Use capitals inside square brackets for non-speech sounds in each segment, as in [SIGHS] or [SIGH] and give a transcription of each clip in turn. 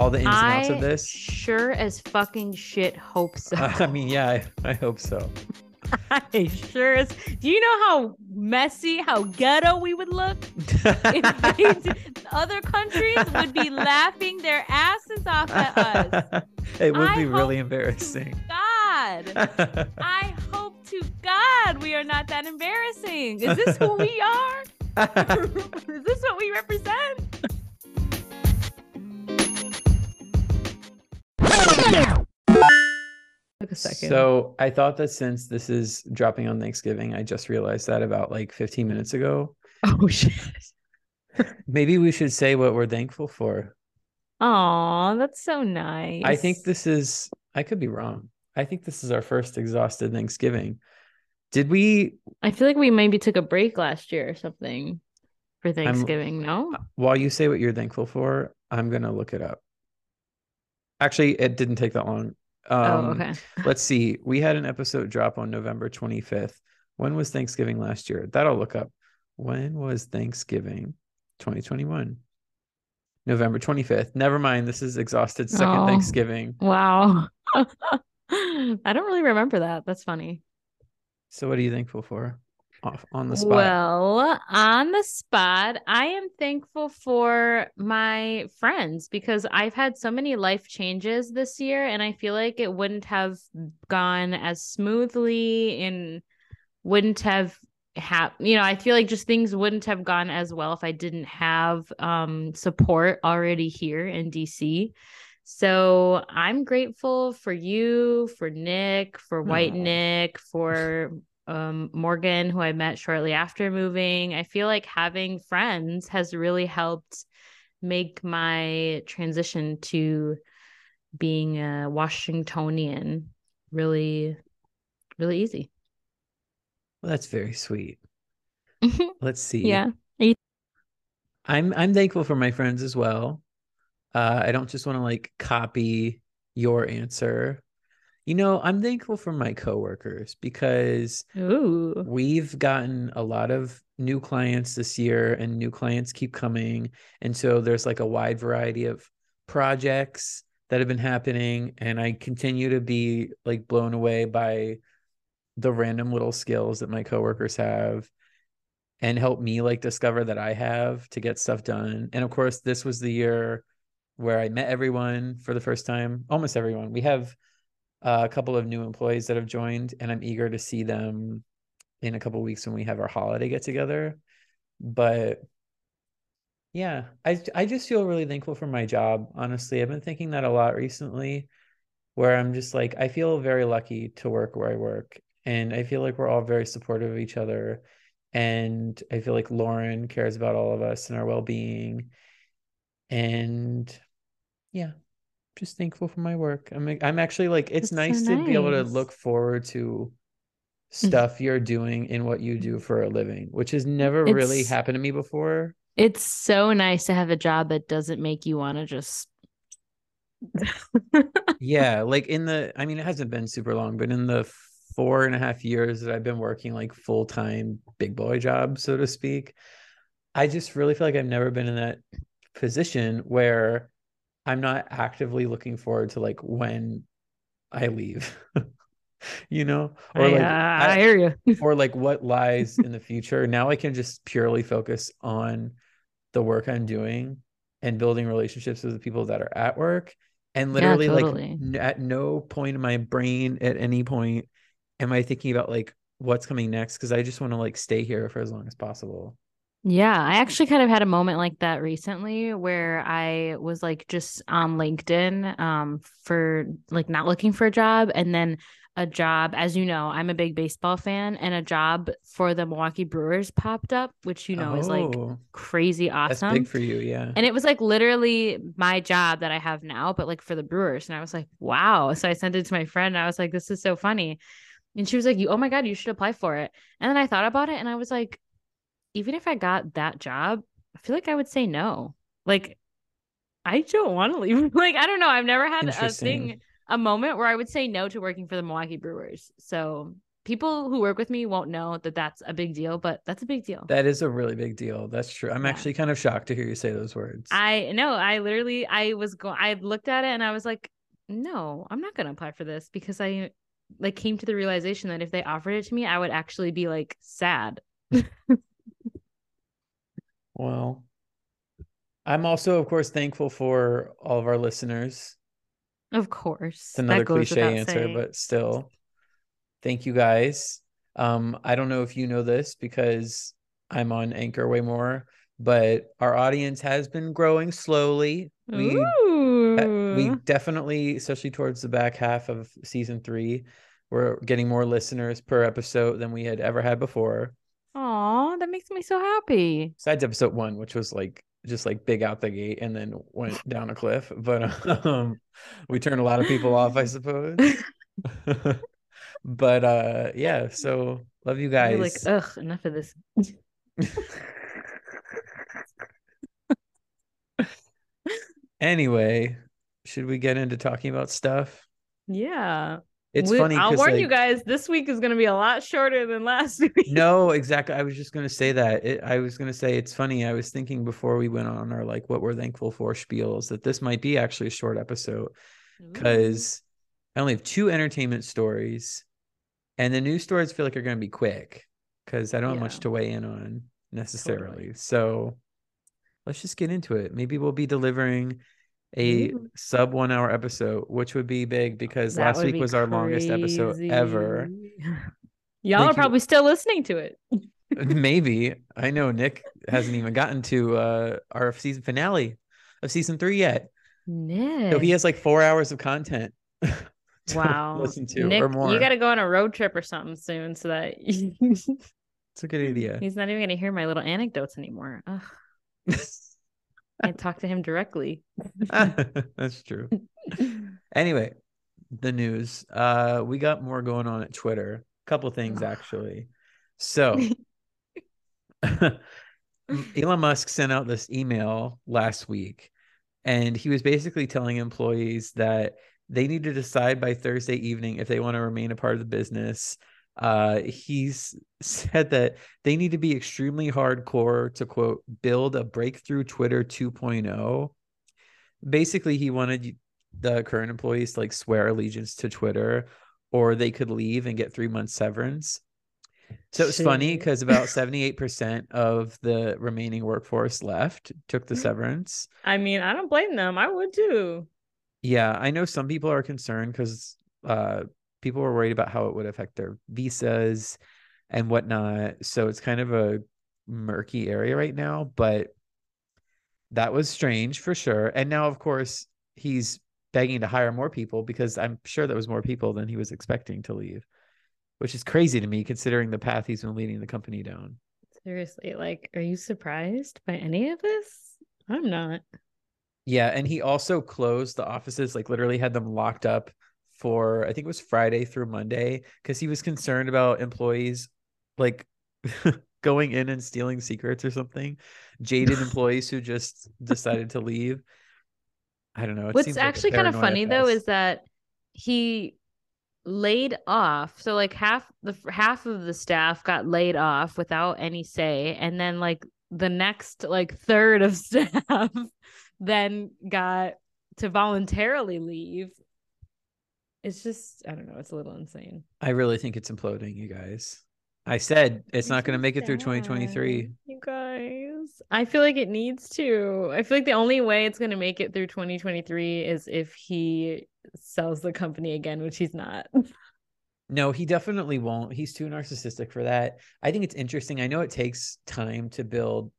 all the ins and outs I of this. sure as fucking shit hope so. [LAUGHS] I mean, yeah, I, I hope so. [LAUGHS] I sure as. Do you know how messy, how ghetto we would look? If did- [LAUGHS] other countries would be laughing their asses off at us. it would I be really embarrassing. God, I hope to God we are not that embarrassing. Is this who we are? Is this what we represent? Took a second. So I thought that since this is dropping on Thanksgiving, I just realized that about like 15 minutes ago. [LAUGHS] oh shit. Maybe we should say what we're thankful for. Aw, that's so nice. I think this is, I could be wrong. I think this is our first exhausted Thanksgiving. Did we, I feel like we maybe took a break last year or something for Thanksgiving. no. while you say what you're thankful for, I'm going to look it up. Actually, it didn't take that long. Um, oh, okay. [LAUGHS] let's see. We had an episode drop on November 25th. When was Thanksgiving last year? That'll look up. When was Thanksgiving 2021? November 25th. Never mind. This is exhausted second Oh. Thanksgiving. Wow. [LAUGHS] I don't really remember that. That's funny. So what are you thankful for? Off on the spot. Well, on the spot, I am thankful for my friends because I've had so many life changes this year, and I feel like it wouldn't have gone as smoothly and wouldn't have have you know i feel like just things wouldn't have gone as well if i didn't have um support already here in dc so i'm grateful for you for nick for white Aw. nick for um morgan who i met shortly after moving i feel like having friends has really helped make my transition to being a washingtonian really really easy Well, that's very sweet. [LAUGHS] Let's see. yeah I'm I'm thankful for my friends as well. Uh, I don't just want to like copy your answer. You know, I'm thankful for my coworkers because Ooh. we've gotten a lot of new clients this year and new clients keep coming. And so there's like a wide variety of projects that have been happening. And I continue to be like blown away by the random little skills that my coworkers have and help me like discover that I have to get stuff done. And of course, this was the year where I met everyone for the first time, almost everyone. We have uh, a couple of new employees that have joined, and I'm eager to see them in a couple weeks when we have our holiday get together. But yeah, I I just feel really thankful for my job. Honestly, I've been thinking that a lot recently, where I'm just like I feel very lucky to work where I work, and I feel like we're all very supportive of each other, and I feel like Lauren cares about all of us and our well-being, and yeah, just thankful for my work. I'm I'm actually like it's nice so to be able to look forward to mm. stuff you're doing in what you do for a living, which has never really happened to me before. It's so nice to have a job that doesn't make you want to just. [LAUGHS] Yeah, like in the I mean it hasn't been super long, but in the four and a half years that I've been working like full-time big boy job, so to speak, I just really feel like I've never been in that position where I'm not actively looking forward to like when I leave. [LAUGHS] You know? Or I, like uh, I I- hear you. [LAUGHS] or like what lies in the future. Now I can just purely focus on the work I'm doing and building relationships with the people that are at work. And Yeah, literally, totally. like n- at no point in my brain at any point am I thinking about like what's coming next because I just want to like stay here for as long as possible. Yeah, I actually kind of had a moment like that recently where I was like just on LinkedIn um for like not looking for a job and then a job as you know, I'm a big baseball fan and a job for the Milwaukee Brewers popped up, which you know is like Oh, crazy that's awesome. big for you, yeah. And it was like literally my job that I have now, but like for the Brewers. And I was like, wow. So I sent it to my friend and I was like, this is so funny. And she was like, you, oh my God, you should apply for it. And then I thought about it and I was like, even if I got that job, I feel like I would say no. Like, I don't want to leave. [LAUGHS] like, I don't know. I've never had a thing, a moment where I would say no to working for the Milwaukee Brewers. So people who work with me won't know that that's a big deal, but that's a big deal. That is a really big deal. That's true. I'm Yeah. actually kind of shocked to hear you say those words. I know. I literally, I was going. I looked at it and I was like, no, I'm not gonna apply for this because I like came to the realization that if they offered it to me, I would actually be like sad. [LAUGHS] well, I'm also, of course, thankful for all of our listeners. Of course, It's another cliche answer, saying. but still, thank you guys. Um, I don't know if you know this because I'm on Anchor way more, but our audience has been growing slowly. We Uh, we definitely, especially towards the back half of season three, we're getting more listeners per episode than we had ever had before. Aw, that makes me so happy. Besides episode one, which was like just like big out the gate and then went [LAUGHS] down a cliff. But um, we turned a lot of people off, I suppose. [LAUGHS] [LAUGHS] but uh, yeah, so love you You're guys. like, ugh, enough of this. anyway, should we get into talking about stuff? Yeah. It's We- funny. I'll warn you guys, this week is going to be a lot shorter than last [LAUGHS] week. No, exactly. I was just gonna say that. It, I was gonna say it's funny. I was thinking before we went on our like what we're thankful for spiels that this might be actually a short episode because I only have two entertainment stories, and the news stories feel like are gonna be quick because I don't have much to weigh in on necessarily. So let's just get into it. Maybe we'll be delivering a Ooh. sub one hour episode, which would be big because That last week be was our longest episode ever. [LAUGHS] Y'all Thank are you. probably still listening to it. Maybe. I know Nick hasn't even gotten to uh our season finale of season three yet. Nick. So he has like four hours of content [LAUGHS] to wow. listen to Nick, or more. you got to go on a road trip or something soon so that It's a good [LAUGHS] idea. He's not even going to hear my little anecdotes anymore. Can't talk to him directly. [LAUGHS] That's true. [LAUGHS] Anyway, the news. Uh we got more going on at Twitter. A couple things actually. So [LAUGHS] Elon Musk sent out this email last week, and he was basically telling employees that they need to decide by Thursday evening if they want to remain a part of the business. Uh, he's said that they need to be extremely hardcore to quote build a breakthrough Twitter 2.0. Basically, he wanted the current employees to like swear allegiance to Twitter, or they could leave and get three months severance. So it's funny because about [LAUGHS] 78% of the remaining workforce left, took the severance. I mean, I don't blame them. I would too. Yeah, I know some people are concerned because uh, people were worried about how it would affect their visas and whatnot. So it's kind of a murky area right now, but that was strange for sure. And now, of course, he's begging to hire more people because I'm sure there was more people than he was expecting to leave, which is crazy to me considering the path he's been leading the company down. Seriously, like, are you surprised by any of this? I'm not. Yeah, and he also closed the offices, like literally had them locked up for I think it was Friday through Monday because he was concerned about employees like [LAUGHS] going in and stealing secrets or something. Jaded [LAUGHS] employees who just decided to leave. I don't know. It What's seems like actually kind of funny though is that he laid off. So like half the half of the staff got laid off without any say, and then like the next like third of [LAUGHS] staff then got to voluntarily leave. It's just I don't know. It's a little insane. I really think it's imploding, you guys. I said it's not going to make it through 2023. You guys. I feel like it needs to. I feel like the only way it's going to make it through 2023 is if he sells the company again, which he's not. [LAUGHS] No, he definitely won't. He's too narcissistic for that. I think it's interesting. I know it takes time to build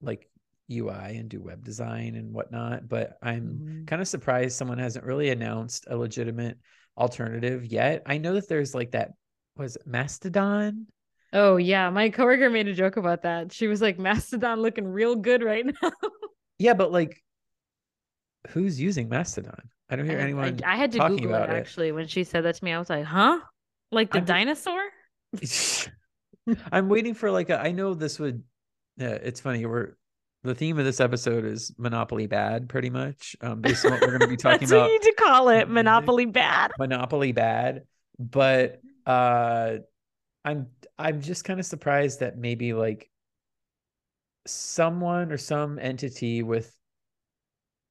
like UI and do web design and whatnot, but I'm Mhm. kind of surprised someone hasn't really announced a legitimate alternative yet. I know that there's like that was it Mastodon. Oh yeah, my coworker made a joke about that. She was like, "Mastodon looking real good right [LAUGHS] now." Yeah, but like who's using Mastodon? I don't hear I, I- anyone I had to Google it it. actually when she said that to me. I was like, "Huh? Like the I'm- dinosaur?" [LAUGHS] I'm waiting for like a, I know this would yeah, it's funny. We're the theme of this episode is Monopoly bad, pretty much. Um, based on what we're gonna be [LAUGHS] talking That's about what you need to call it. Monopoly bad. Monopoly bad. But uh I'm I'm just kind of surprised that maybe like someone or some entity with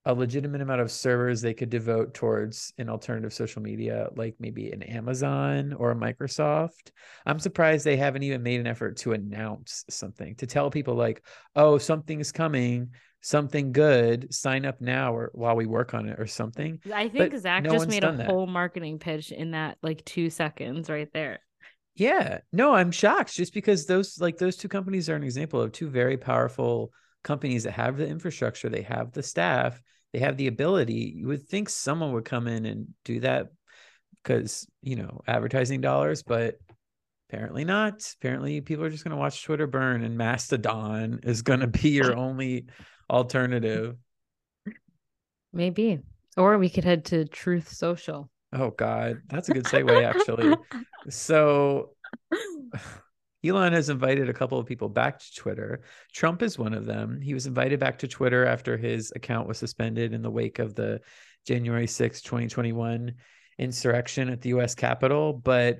a legitimate amount of servers they could devote towards an alternative social media, like maybe an Amazon or a Microsoft. I'm surprised they haven't even made an effort to announce something, to tell people like, oh, something's coming, something good, sign up now or while we work on it or something. I think but Zach no just made a whole that. marketing pitch in that like two seconds right there. Yeah. No, I'm shocked just because those like those two companies are an example of two very powerful companies that have the infrastructure, they have the staff, they have the ability. You would think someone would come in and do that because, you know, advertising dollars, but apparently not. Apparently people are just going to watch Twitter burn and Mastodon is going to be your only alternative. Maybe. Or we could head to Truth Social. Oh God, that's a good segue actually. [LAUGHS] so [LAUGHS] Elon has invited a couple of people back to Twitter. Trump is one of them. He was invited back to Twitter after his account was suspended in the wake of the January 6, 2021 insurrection at the US Capitol, but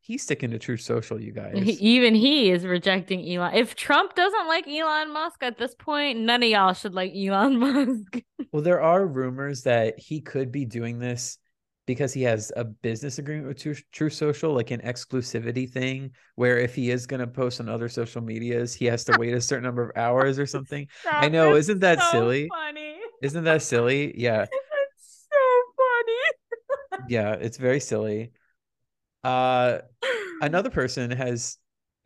he's sticking to Truth Social, you [LAUGHS] guys. Even he is rejecting Elon. If Trump doesn't like Elon Musk at this point, none of y'all should like Elon [LAUGHS] Musk. well, there are rumors that he could be doing this because he has a business agreement with Truth, Social, like an exclusivity thing, where if he is going to post on other social medias, he has to wait a certain number of hours or something. That I know, is isn't that so silly? Funny. Isn't that silly? Yeah. [LAUGHS] It's so funny. [LAUGHS] yeah, it's very silly. Uh, another person has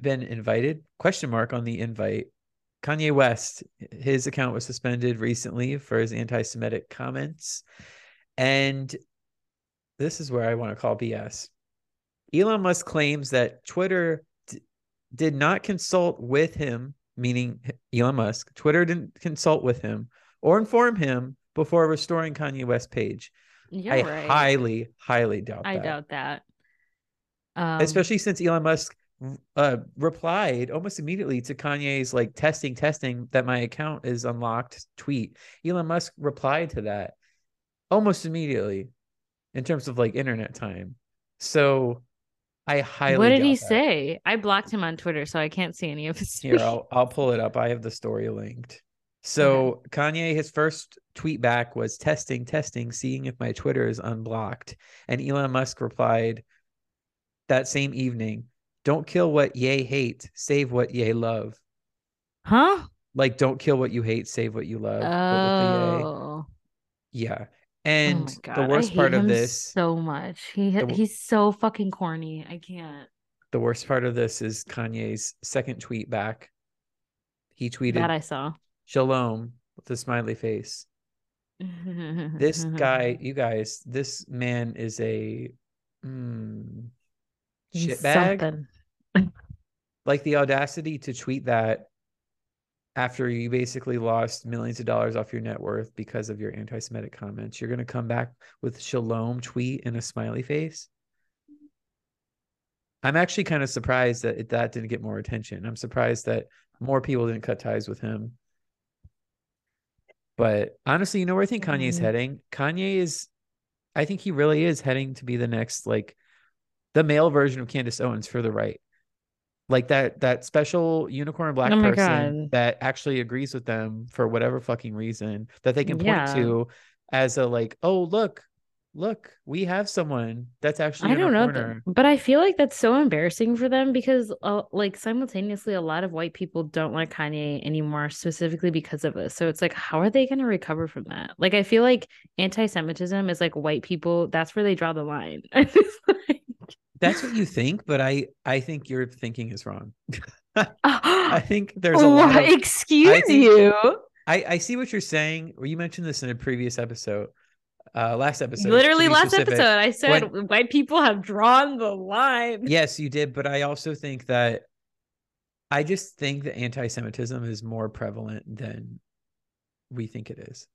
been invited. Question mark on the invite. Kanye West, his account was suspended recently for his anti-Semitic comments, and this is where I want to call BS. Elon Musk claims that Twitter d- did not consult with him, meaning Elon Musk. Twitter didn't consult with him or inform him before restoring Kanye West page. You're I right. highly, highly doubt that I that. doubt that. Um, Especially since Elon Musk uh, replied almost immediately to Kanye's like testing, testing that my account is unlocked tweet. Elon Musk replied to that almost immediately in terms of like internet time. So I highly What did he that. say? I blocked him on Twitter, so I can't see any of his. Here, I'll I'll pull it up. I have the story linked. So okay. Kanye, his first tweet back was testing, testing, seeing if my Twitter is unblocked. And Elon Musk replied that same evening, don't kill what ye hate, save what ye love. Huh? Like don't kill what you hate, save what you love. Oh. Yeah. Oh and oh the worst part of this so much. He the, he's so fucking corny. I can't. The worst part of this is Kanye's second tweet back. He tweeted that I saw. Shalom with a smiley face. this guy, [LAUGHS] you guys, this man is a mm, shitbag. [LAUGHS] like the audacity to tweet that after you basically lost millions of dollars off your net worth because of your anti-Semitic comments, you're going to come back with shalom tweet and a smiley face. I'm actually kind of surprised that it, that didn't get more attention. I'm surprised that more people didn't cut ties with him. But honestly, you know where I think Kanye's mm. heading? Kanye is, I think he really is heading to be the next, like, the male version of Candace Owens for the right like that that special unicorn black oh person God. that actually agrees with them for whatever fucking reason that they can point yeah. to as a like oh look look we have someone that's actually i don't know th- but i feel like that's so embarrassing for them because uh, like simultaneously a lot of white people don't like kanye anymore specifically because of this so it's like how are they going to recover from that like i feel like anti-semitism is like white people that's where they draw the line [LAUGHS] like, that's what you think, but I I think your thinking is wrong. [LAUGHS] I [GASPS] think there's a lot. Of, Excuse I you. I I see what you're saying. Or you mentioned this in a previous episode. Uh, last episode. Literally last specific, episode, I said when, white people have drawn the line. Yes, you did, but I also think that I just think that anti-Semitism is more prevalent than we think it is.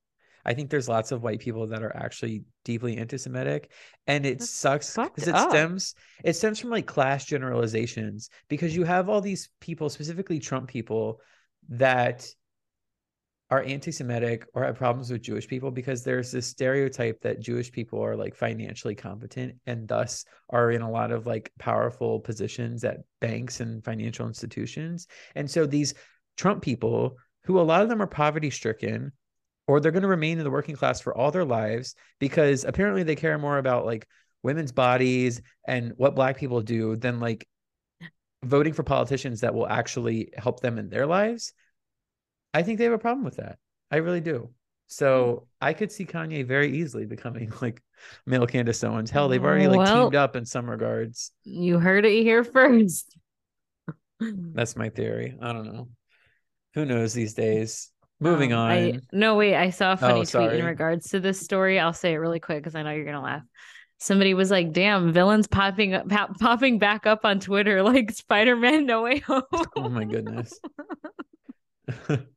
I think there's lots of white people that are actually deeply anti-Semitic, and it That's sucks because it up. stems it stems from like class generalizations because you have all these people, specifically Trump people, that are anti-Semitic or have problems with Jewish people because there's this stereotype that Jewish people are like financially competent and thus are in a lot of like powerful positions at banks and financial institutions. And so these Trump people, who a lot of them are poverty stricken, or they're going to remain in the working class for all their lives because apparently they care more about like women's bodies and what black people do than like voting for politicians that will actually help them in their lives I think they have a problem with that. I really do. So hmm. I could see Kanye very easily becoming [LAUGHS] like male Candace Owens. Hell, they've already like well, teamed up in some regards. You heard it here first. [LAUGHS] That's my theory. I don't know. Who knows these days? Moving um, on. I, no, wait. I saw a funny oh, tweet in regards to this story. I'll say it really quick because I know you're gonna laugh. Somebody was like, "Damn, villains popping up, pop, popping back up on Twitter [LAUGHS] like Spider-Man No Way Home." oh my goodness. [LAUGHS] [LAUGHS]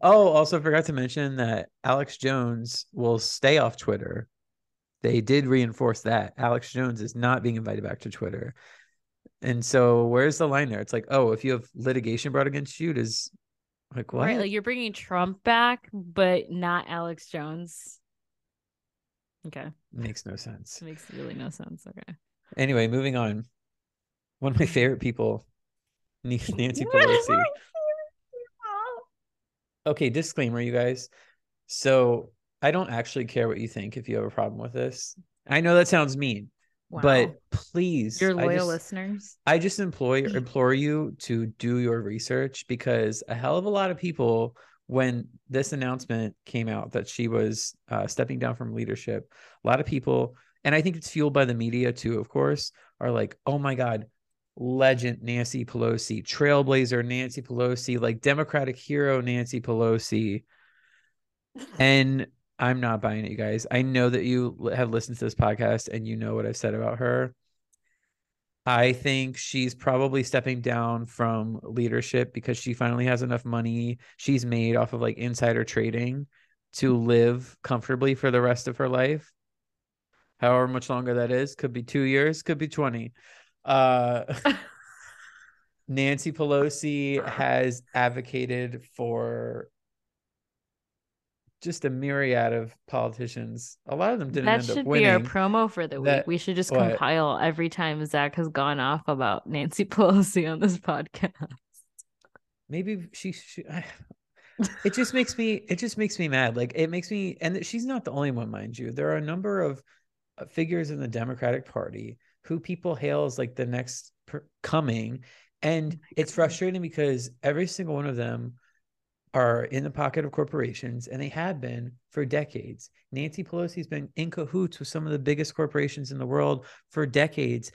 Oh, also forgot to mention that Alex Jones will stay off Twitter. They did reinforce that. Alex Jones is not being invited back to Twitter. And so where's the line there? It's like, oh, if you have litigation brought against you, does like what? Right, like you're bringing Trump back, but not Alex Jones. Okay. Makes no sense. Makes really no sense. Okay. Anyway, moving on. One of my favorite people, [LAUGHS] [LAUGHS] Nancy Pelosi okay, disclaimer, you guys. So I don't actually care what you think if you have a problem with this. I know that sounds mean, wow. but please, your loyal just, listeners, I just employ [CLEARS THROAT] implore you to do your research because a hell of a lot of people, when this announcement came out that she was uh, stepping down from leadership, a lot of people, and I think it's fueled by the media too, of course, are like, oh my God, legend Nancy Pelosi, trailblazer Nancy Pelosi, like Democratic hero Nancy Pelosi. [LAUGHS] And I'm not buying it, you guys. I know that you have listened to this podcast and you know what I've said about her. I think she's probably stepping down from leadership because she finally has enough money she's made off of like insider trading to live comfortably for the rest of her life. However much longer that is, could be two years, could be 20. Uh, [LAUGHS] Nancy Pelosi has advocated for just a myriad of politicians. A lot of them didn't. That should be our promo for the that, week. We should just what? compile every time Zach has gone off about Nancy [LAUGHS] Pelosi on this podcast. Maybe she. she I, [SIGHS] it just makes me. It just makes me mad. Like it makes me. And she's not the only one, mind you. There are a number of uh, figures in the Democratic Party who people hail as like the next per- coming. And oh it's frustrating because every single one of them are in the pocket of corporations and they have been for decades. Nancy Pelosi's been in cahoots with some of the biggest corporations in the world for decades.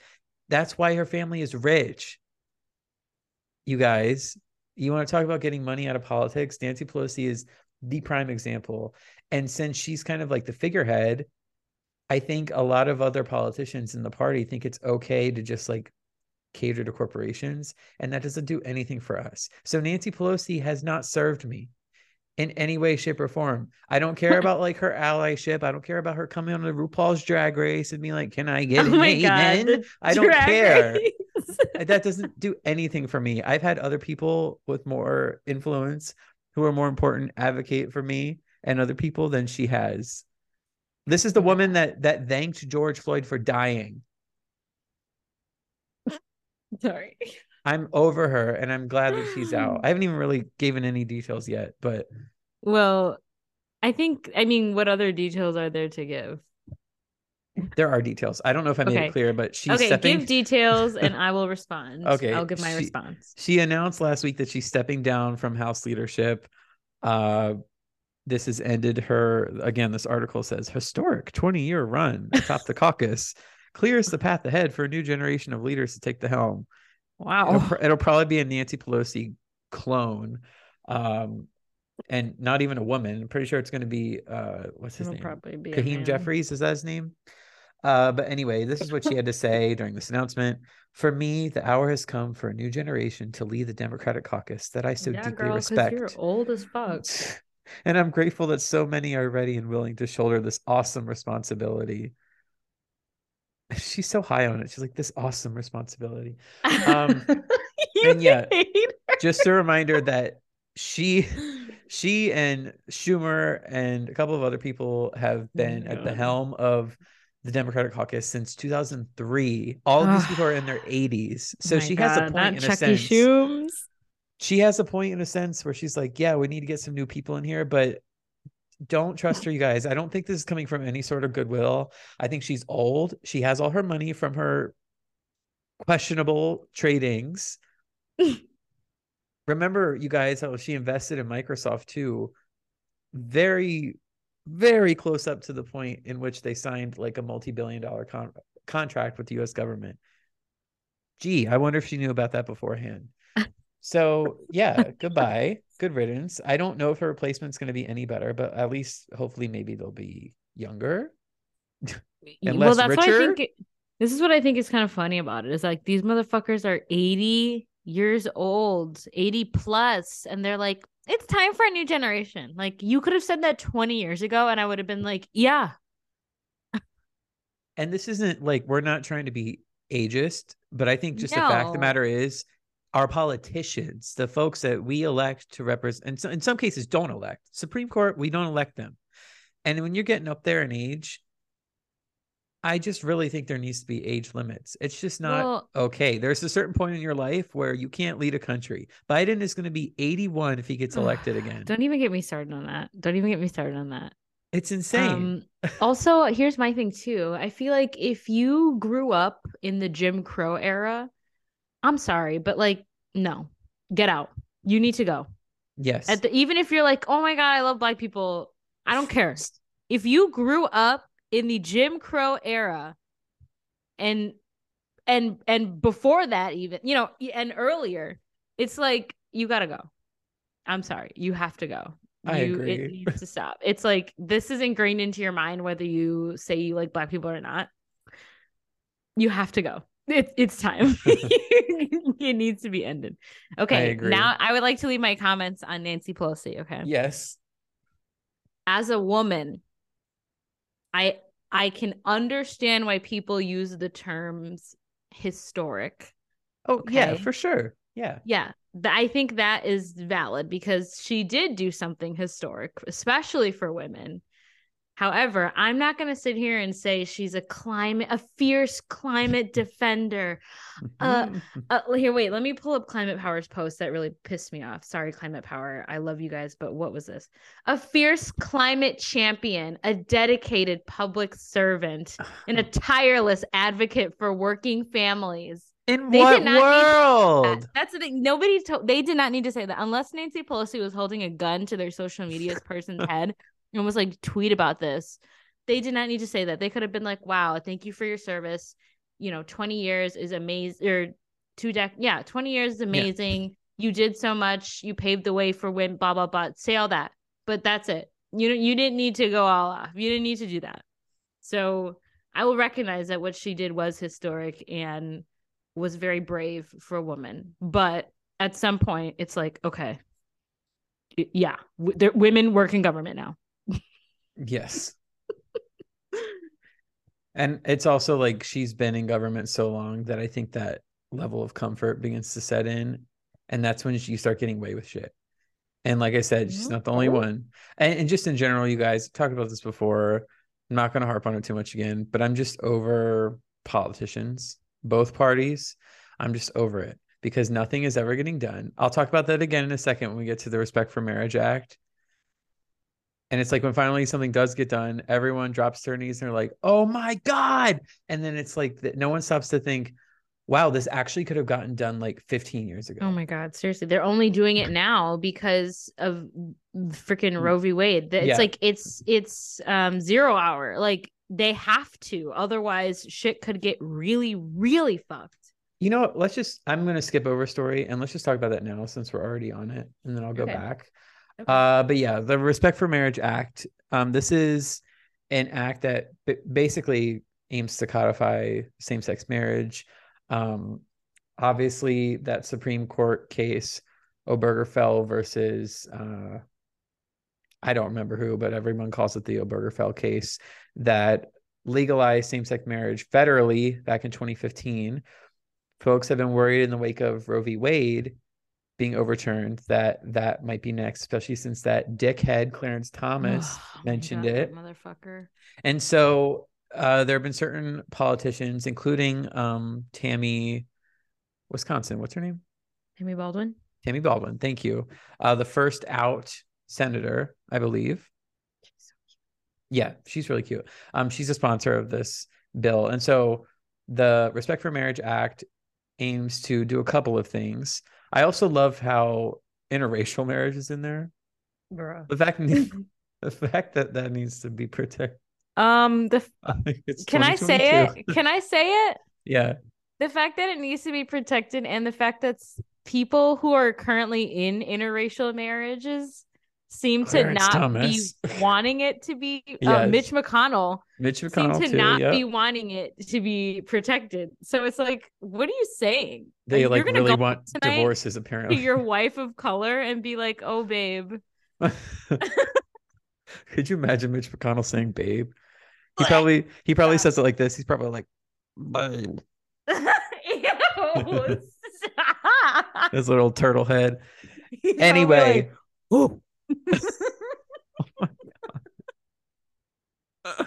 That's why her family is rich. You guys, you want to talk about getting money out of politics? Nancy Pelosi is the prime example. And since she's kind of like the figurehead, I think a lot of other politicians in the party think it's okay to just like cater to corporations, and that doesn't do anything for us. So Nancy Pelosi has not served me in any way, shape, or form. I don't care [LAUGHS] about like her allyship. I don't care about her coming on the RuPaul's Drag Race and being like, "Can I get oh an God, I don't care. Uh, that doesn't do anything for me. I've had other people with more influence who are more important advocate for me and other people than she has. This is the woman that that thanked George Floyd for dying. [LAUGHS] Sorry. I'm over her and I'm glad that she's out. [GASPS] I haven't even really given any details yet, but well, I think I mean what other details are there to give? There are details. I don't know if I made okay. it clear, but she's okay. Stepping... Give details, and [LAUGHS] I will respond. okay, I'll give my she, response. She announced last week that she's stepping down from House leadership. Uh, this has ended her again this article says historic 20 year run atop the caucus [LAUGHS] clears the path ahead for a new generation of leaders to take the helm. Wow. It'll, it'll probably be a nancy pelosi clone um and not even a woman. I'm pretty sure it's going to be uh what's his it'll name? probably be Hakeem Jeffries is that his name? Uh but anyway this is what she had to say [LAUGHS] during this announcement. For me the hour has come for a new generation to lead the democratic caucus that i so yeah, deeply girl, respect you're old as fuck. [LAUGHS] And I'm grateful that so many are ready and willing to shoulder this awesome responsibility. [LAUGHS] She's so high on it. She's like this awesome responsibility. Um, [LAUGHS] and yeah, just a reminder that she [LAUGHS] she and Schumer and a couple of other people have been at the helm of the Democratic caucus since 2003. All of these people are in their 80s. So she has a point in Chucky a sense. She has a point in a sense where she's like, yeah, we need to get some new people in here, but don't trust her, you guys. I don't think this is coming from any sort of goodwill. I think she's old. She has all her money from her questionable tradings. [LAUGHS] Remember, you guys, how she invested in Microsoft too. Very, very close up to the point in which they signed like a multi-billion dollar con- contract with the US government. Gee, I wonder if she knew about that beforehand. So yeah, goodbye. Good riddance. I don't know if her replacement's going to be any better, but at least hopefully maybe they'll be younger. [LAUGHS] And well, less that's why I richer? think it- this is what I think is kind of funny about it. Is like these motherfuckers are 80 years old, 80 plus, and they're like, it's time for a new generation. Like you could have said that 20 years ago, and I would have been like, yeah, And this isn't like we're not trying to be ageist, but I think just the fact of the matter is our politicians, the folks that we elect to represent, and so in some cases don't elect. Supreme Court, we don't elect them. And when you're getting up there in age, I just really think there needs to be age limits. It's just not Well- okay. There's a certain point in your life where you can't lead a country. Biden is going to be 81 if he gets elected again. Don't even get me started on that. Don't even get me started on that. It's insane. Um, [LAUGHS] also, here's my thing too. I feel like if you grew up in the Jim Crow era, I'm sorry, but like, no, get out. You need to go. yes. At the, even if you're like, oh my god, I love black people. I don't care. If you grew up in the Jim Crow era, and and and before that, even you know, and earlier, it's like you gotta go. I'm sorry, you have to go. I You- agree. It needs to stop. [LAUGHS] It's like this is ingrained into your mind, whether you say you like black people or not. You have to go. It's it's time. [LAUGHS] it needs to be ended. Okay. agree. Now I would like to leave my comments on Nancy Pelosi. Okay. yes. As a woman, I I can understand why people use the terms historic. Oh, yeah, for sure. Yeah. Yeah, I think that is valid because she did do something historic, especially for women. However, I'm not going to sit here and say she's a climate, a fierce climate [LAUGHS] defender. Uh, Uh, here, wait, let me pull up Climate Power's post that really pissed me off. Sorry, Climate Power. I love you guys, but what was this? A fierce climate champion, a dedicated public servant, and a [SIGHS] tireless advocate for working families. In They what did not need world? That- That's the thing. Nobody told. They did not need to say that unless Nancy Pelosi was holding a gun to their social media's person's [LAUGHS] head and was like, "Tweet about this." They did not need to say that. They could have been like, "Wow, thank you for your service. You know, twenty years is amazing. Or two dec, yeah, twenty years is amazing. You did so much. You paved the way for women. Blah blah blah. Say all that, but that's it. You know you didn't need to go all off. You didn't need to do that. So I will recognize that what she did was historic and was very brave for a woman. But at some point, it's like, okay, yeah, w- there, women work in government now. Yes. and it's also like she's been in government so long that I think that level of comfort begins to set in. And that's when you start getting away with shit. And like I said, she's not the only Mhm. one. And, and just in general, you guys talked about this before. I'm not going to harp on it too much again, but I'm just over politicians, both parties. I'm just over it because nothing is ever getting done. I'll talk about that again in a second when we get to the Respect for Marriage Act. And it's like when finally something does get done, everyone drops their knees and they're like, oh my God. And then it's like that no one stops to think, wow, this actually could have gotten done like 15 years ago. Oh my God, seriously. They're only doing it now because of freaking Roe v. Wade. It's Mm. Yeah. like it's it's um zero hour. Like they have to, otherwise shit could get really, really fucked. You know what? Let's just, I'm going to skip over story and let's just talk about that now since we're already on it. And then I'll go Okay. back. Okay. Uh, but yeah, the Respect for Marriage Act. Um, this is an act that basically aims to codify same-sex marriage. Um, obviously, that Supreme Court case, Obergefell versus uh, I don't remember who, but everyone calls it the Obergefell case that legalized same-sex marriage federally back in 2015. Folks have been worried in the wake of Roe v. Wade being overturned that that might be next, especially since that dickhead Clarence Thomas [SIGHS] Oh mentioned God, it. motherfucker. And so uh, there have been certain politicians, including um, Tammy, Wisconsin. What's her name? Tammy Baldwin. Tammy Baldwin. Thank you. Uh, the first out senator, I believe. Yeah, she's really cute. Um, she's a sponsor of this bill, and so the Respect for Marriage Act aims to do a couple of things. I also love how interracial marriage is in there. Bruh. The fact, [LAUGHS] the fact that that needs to be protected. Um, the [LAUGHS] I can I say it? Can I say it? Yeah. The fact that it needs to be protected and the fact that people who are currently in interracial marriages seem Clarence to not Thomas. be [LAUGHS] wanting it to be uh, Yes. Mitch McConnell Mitch seem McConnell to too. not yeah. be wanting it to be protected. So it's like, what are you saying? they like gonna really want divorces to apparently. your [LAUGHS] wife of color and be like, "Oh, babe." [LAUGHS] Could you imagine Mitch McConnell saying babe? He probably he probably Yeah. says it like this. He's probably like babe. Ew. His little turtle head. He's Anyway. like, [LAUGHS]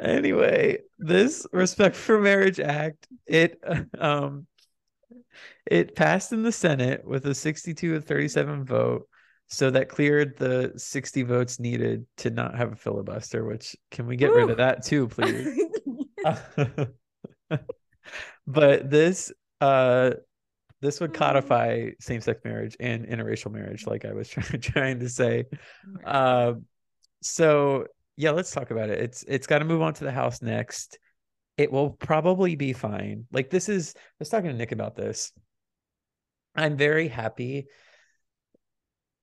anyway, this Respect for Marriage Act, it um it passed in the Senate with a 62 to 37 vote. So that cleared the 60 votes needed to not have a filibuster, which can we get rid of that too, please? [LAUGHS] [LAUGHS] but this uh this would codify same-sex marriage and interracial marriage like i was [LAUGHS] trying, trying to say. Uh, so yeah let's talk about it. It's it's got to move on to the house next. It will probably be fine. Like this is i was talking to nick about this. I'm very happy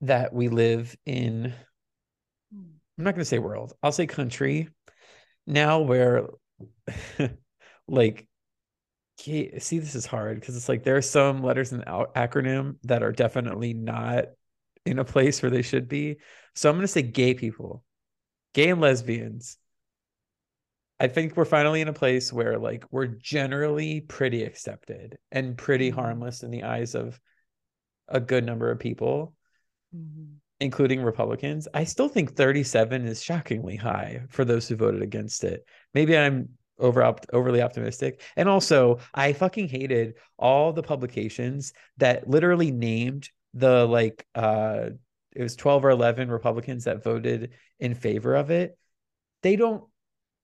that we live in I'm not going to say world. I'll say country now where [LAUGHS] like okay, see this is hard because it's like there are some letters in the acronym that are definitely not in a place where they should be. So I'm going to say gay people. Gay and lesbians. I think we're finally in a place where like we're generally pretty accepted and pretty Mhm. harmless in the eyes of a good number of people Mhm. including Republicans. I still think 37 is shockingly high for those who voted against it. Maybe I'm over opt- overly optimistic. And also, I fucking hated all the publications that literally named the like uh it was 12 or 11 Republicans that voted in favor of it. They don't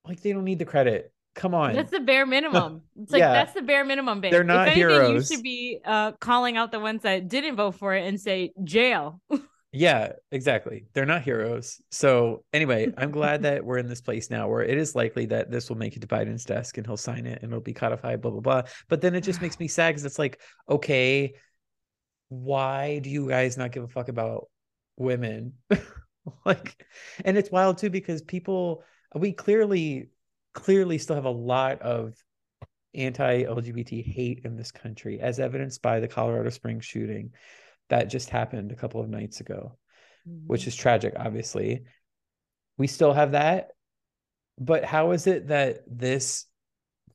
like they don't need the credit. Come on. That's the bare minimum. [LAUGHS] It's like Yeah. that's the bare minimum, babe. They're not if anything, heroes. you should be uh, calling out the ones that didn't vote for it and say jail. [LAUGHS] Yeah, exactly. They're not heroes. So anyway, [LAUGHS] I'm glad that we're in this place now where it is likely that this will make it to Biden's desk and he'll sign it and it'll be codified, blah blah blah. But then it just makes me [SIGHS] sad because it's like, okay, why do you guys not give a fuck about women? [LAUGHS] like, and it's wild too because people we clearly clearly still have a lot of anti-LGBT hate in this country, as evidenced by the Colorado Springs shooting that just happened a couple of nights ago, which mm-hmm. is tragic, obviously. We still have that. But how is it that this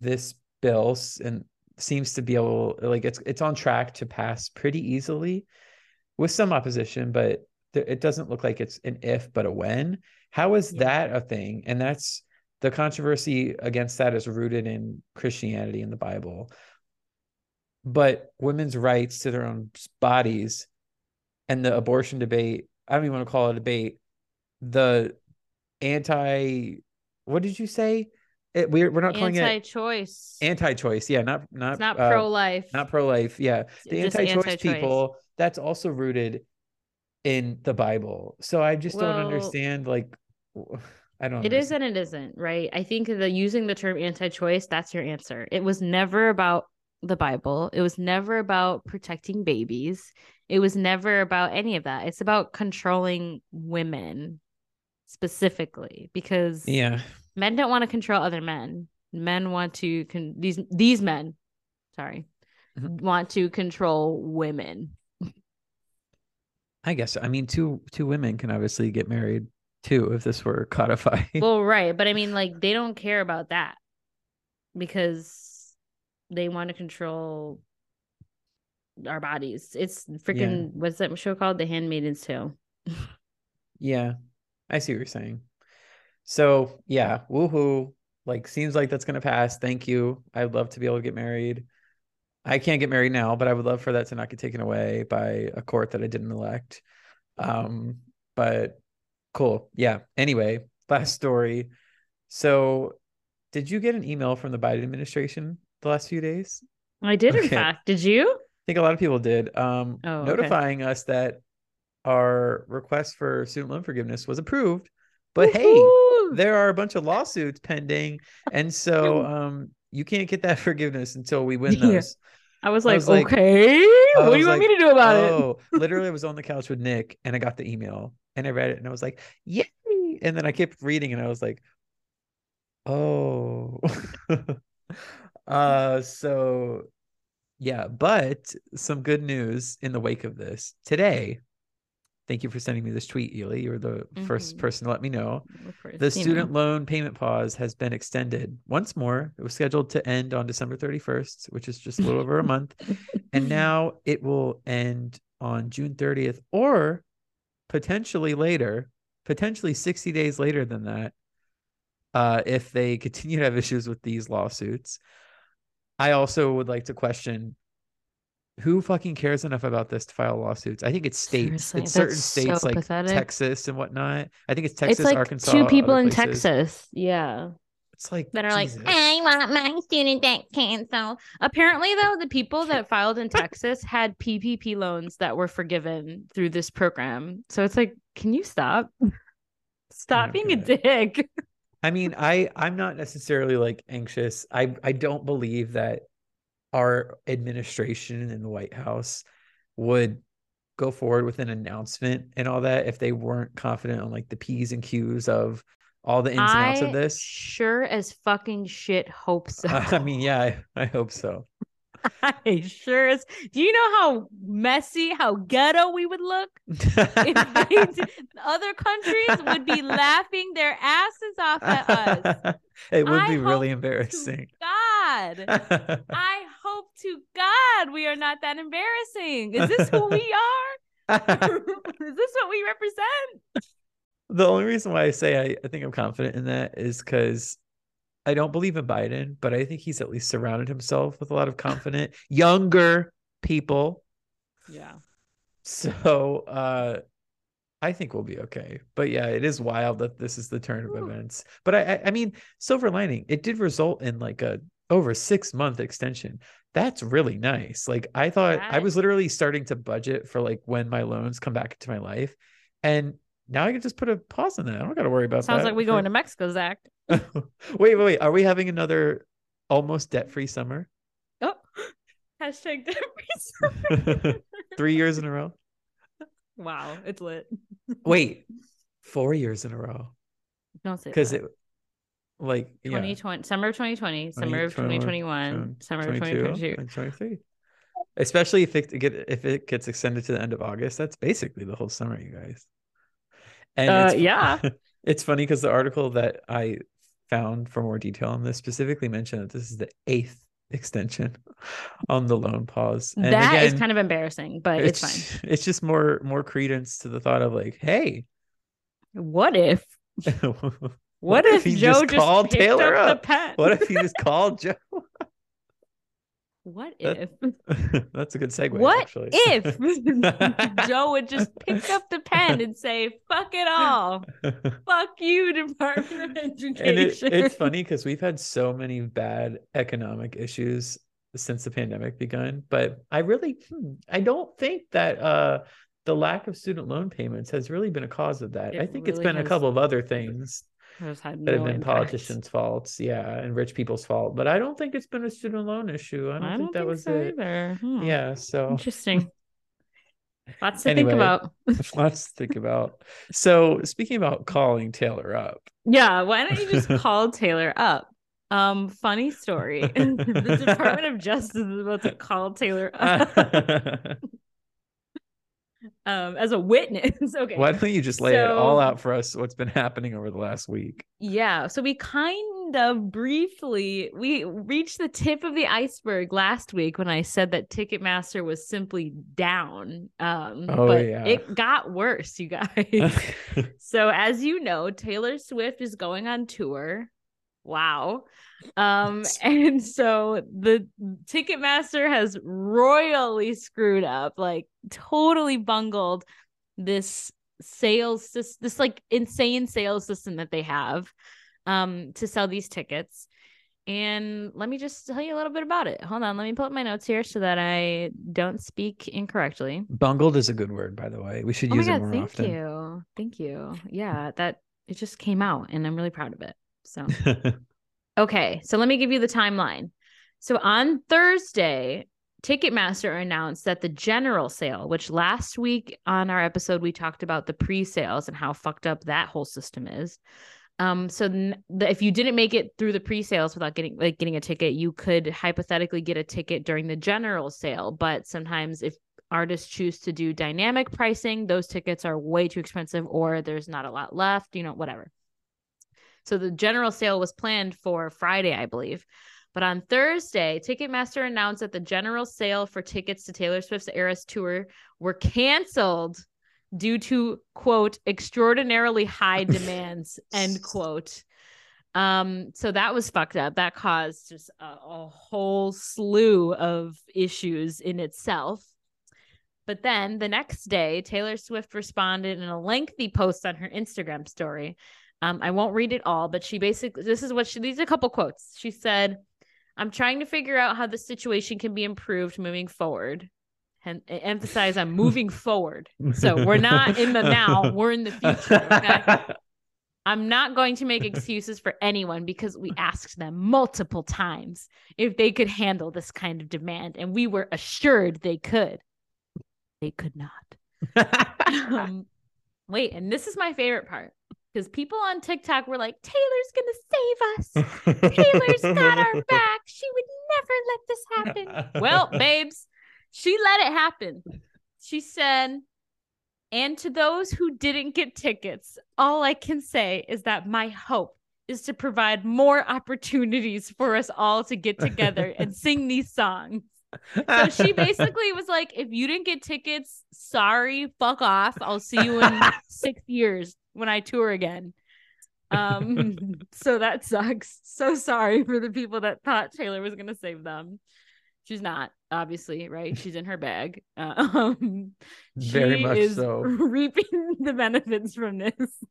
this bill and seems to be able like it's it's on track to pass pretty easily with some opposition, but th- it doesn't look like it's an if but a when. How is Yeah. that a thing? And that's the controversy against that is rooted in Christianity and the Bible. But women's rights to their own bodies and the abortion debate, I don't even want to call it a debate, the anti what did you say? It, we're we're not calling it Anti-choice. anti-choice. Yeah, not not it's not uh, pro-life. not pro-life. Yeah, the just anti-choice, anti-choice. people that's also rooted in the Bible. So I just don't understand. Like, [SIGHS] I don't. It is understand. and it isn't, right? I think the using the term anti-choice, that's your answer. It was never about the Bible. It was never about protecting babies. It was never about any of that. It's about controlling women specifically because Yeah, men don't want to control other men. Men want to con- these these men, sorry, Mhm. want to control women. I guess. I mean, two two women can obviously get married too if this were [LAUGHS] codified. well, right, but I mean like they don't care about that because they want to control our bodies. It's freaking what's that show called? The Handmaid's Tale. [LAUGHS] Yeah, I see what you're saying. So yeah, woohoo! Like seems like that's gonna pass. Thank you. I'd love to be able to get married. I can't get married now, but I would love for that to not get taken away by a court that I didn't elect. Um, but cool. Yeah. Anyway, last story. So, did you get an email from the Biden administration the last few days? I did, in fact. Did you? I think a lot of people did. Um, Oh, okay. notifying us that our request for student loan forgiveness was approved. But hey, there are a bunch of lawsuits pending, and so [LAUGHS] um, you can't get that [LAUGHS] forgiveness until we win Yeah. those. I was I like, was okay, I what do you want like, me to do about it? Oh, [LAUGHS] literally, I was on the couch with Nick, and I got the email, and I read it, and I was like, "Yay!" And then I kept reading, and I was like, "Oh." Uh, so yeah, but some good news in the wake of this today. Thank you for sending me this tweet, Ely. You were the first Mhm. person to let me know. Course, The student know. loan payment pause has been extended once more. It was scheduled to end on December 31st, which is just a little over a month. [LAUGHS] And now it will end on June 30th or potentially later, potentially 60 days later than that, uh, if they continue to have issues with these lawsuits. I also would like to question who fucking cares enough about this to file lawsuits? I think it's states, Seriously, it's certain states so like pathetic. Texas and whatnot. I think it's Texas, it's like Arkansas, two people in places. Texas. Yeah. It's like that are like, I want my student debt canceled. Apparently, though, the people that [LAUGHS] filed in Texas had PPP loans that were forgiven through this program. So it's like, can you stop? [LAUGHS] Stop being a dick. [LAUGHS] I mean, I I'm not necessarily like anxious. I I don't believe that our administration in the White House would go forward with an announcement and all that if they weren't confident on like the P's and Q's of all the ins and outs of this. sure as fucking shit hope so. [LAUGHS] I mean, yeah, I, I hope so. [LAUGHS] I sure is. Do you know how messy, how ghetto we would look? if [LAUGHS] did- other countries would be laughing their asses off at us. [LAUGHS] it would I be really embarrassing. God. I hope to God we are not that embarrassing. Is this who we are? Is this what we represent? the only reason why I say I, I think I'm confident in that is because I don't believe in Biden, but I think he's at least surrounded himself with a lot of confident younger people. Yeah. So uh I think we'll be okay. But yeah, it is wild that this is the turn of events. But I, I I mean, silver lining, it did result in like a over six month extension. That's really nice. Like I thought I was literally starting to budget for like when my loans come back into my life. And now I can just put a pause on that. I don't gotta worry about Sounds that. Sounds like we for- going to [LAUGHS] Mexico, Zach. [LAUGHS] wait, wait, wait. Are we having another almost debt free summer? Oh, [GASPS] hashtag debt-free summer. [LAUGHS] Three years in a row? Wow, it's lit. Wait, four years in a row. Don't say Because it like yeah. 2020, summer of 2020, summer of 2021, summer of 22, 2022. and 23. Especially if it get if it gets extended to the end of August, that's basically the whole summer, you guys. And Uh, it's, yeah. [LAUGHS] it's funny because the article that I found for more detail on this specifically mentioned that this is the eighth extension [LAUGHS] on the loan pause. And That is again, kind of embarrassing, but it's, fine. It's just more more credence to the thought of like, hey, What if? [LAUGHS] what, What, if if, he Joe just called Taylor up, up? the pen? if he just called Joe? What That- if? [LAUGHS] That's a good segue. What actually. if [LAUGHS] Joe would just pick up the pen and say, "Fuck it all, fuck you, [LAUGHS] Department of Education." and it, it's funny because we've had so many bad economic issues since the pandemic begun but i really hmm, i don't think that uh the lack of student loan payments has really been a cause of that It i think it's been a couple of other things That have been impact. politicians faults yeah and rich people's fault but i don't think it's been a student loan issue i don't, I think don't that think was so it either. Hmm. yeah so Interesting. [LAUGHS] Lots to Anyway. think about. [LAUGHS] lots to think about so speaking about calling taylor up Yeah, why don't you just [LAUGHS] call Taylor up? Um, funny story. the Department of Justice is about to call Taylor up um as a witness. [LAUGHS] Okay. Why don't you just lay it all out for us? What's been happening over the last week? Yeah, so we kind kind of briefly, we reached the tip of the iceberg last week when I said that Ticketmaster was simply down. Um, Oh, but yeah. it got worse, you guys. [LAUGHS] so as you know, Taylor Swift is going on tour. Wow. Um, and so the Ticketmaster has royally screwed up, like totally bungled this sales this this like insane sales system that they have um to sell these tickets. And let me just tell you a little bit about it. Hold on, let me pull up my notes here so that I don't speak incorrectly. Bungled is a good word, by the way. We should Oh use it more thank often. Thank you. Thank you. Yeah, that it just came out and I'm really proud of it. So [LAUGHS] Okay, so let me give you the timeline. So on Thursday, Ticketmaster announced that the general sale, which last week on our episode we talked about the pre-sales and how fucked up that whole system is. Um, so the, if you didn't make it through the pre-sales without getting like getting a ticket, you could hypothetically get a ticket during the general sale. But sometimes if artists choose to do dynamic pricing, those tickets are way too expensive or there's not a lot left, you know, whatever. So the general sale was planned for Friday, I believe. But on Thursday, Ticketmaster announced that the general sale for tickets to Taylor Swift's Eras tour were canceled due to quote extraordinarily high [LAUGHS] demands end quote. Um, so that was fucked up. That caused just a, a whole slew of issues in itself. But then the next day, Taylor Swift responded in a lengthy post on her Instagram story. Um, I won't read it all, but she basically this is what she these are a couple quotes. She said, I'm trying to figure out how the situation can be improved moving forward. And emphasize I'm moving [LAUGHS] forward. So we're not in the now, we're in the future. Okay? [LAUGHS] I'm not going to make excuses for anyone because we asked them multiple times if they could handle this kind of demand, and we were assured they could. They could not. [LAUGHS] Um, wait, and this is my favorite part because people on TikTok were like, Taylor's gonna save us. Taylor's got our [LAUGHS] back. She would never let this happen. Well, [LAUGHS] babes, she let it happen. She said, and to those who didn't get tickets, all I can say is that my hope is to provide more opportunities for us all to get together and [LAUGHS] sing these songs. So she basically was like, if you didn't get tickets, sorry, fuck off. I'll see you in six years when I tour again. Um, [LAUGHS] so that sucks. So sorry for the people that thought Taylor was gonna save them. She's not, obviously, right? [LAUGHS] She's in her bag. [LAUGHS] Um, Very she much is so. reaping the benefits from this.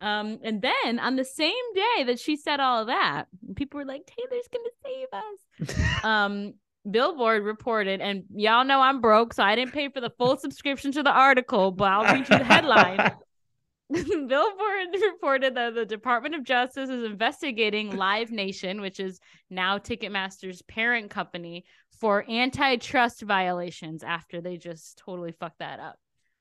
Um, and then on the same day that she said all of that, people were like, Taylor's gonna save us. Um, Billboard reported, and y'all know I'm broke, so I didn't pay for the full subscription to the article, but I'll read you the headline. Billboard [LAUGHS] reported that the Department of Justice is investigating Live Nation, which is now Ticketmaster's parent company, for antitrust violations after they just totally fucked that up.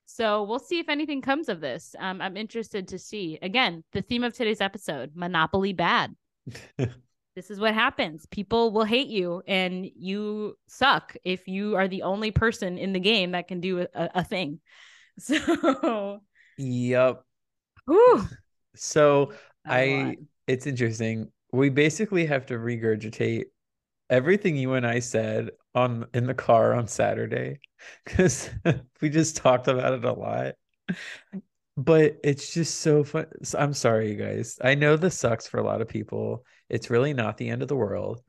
So we'll see if anything comes of this. Um, I'm interested to see. Again, the theme of today's episode Monopoly bad. [LAUGHS] this is what happens. People will hate you and you suck if you are the only person in the game that can do a, a thing. [LAUGHS] So, yep. Whew, So. I it's interesting. We basically have to regurgitate everything you and I said on in the car on Saturday [LAUGHS] because [LAUGHS] we just talked about it a lot. But it's just so fun. So I'm sorry, you guys. I know this sucks for a lot of people. It's really not the end of the world.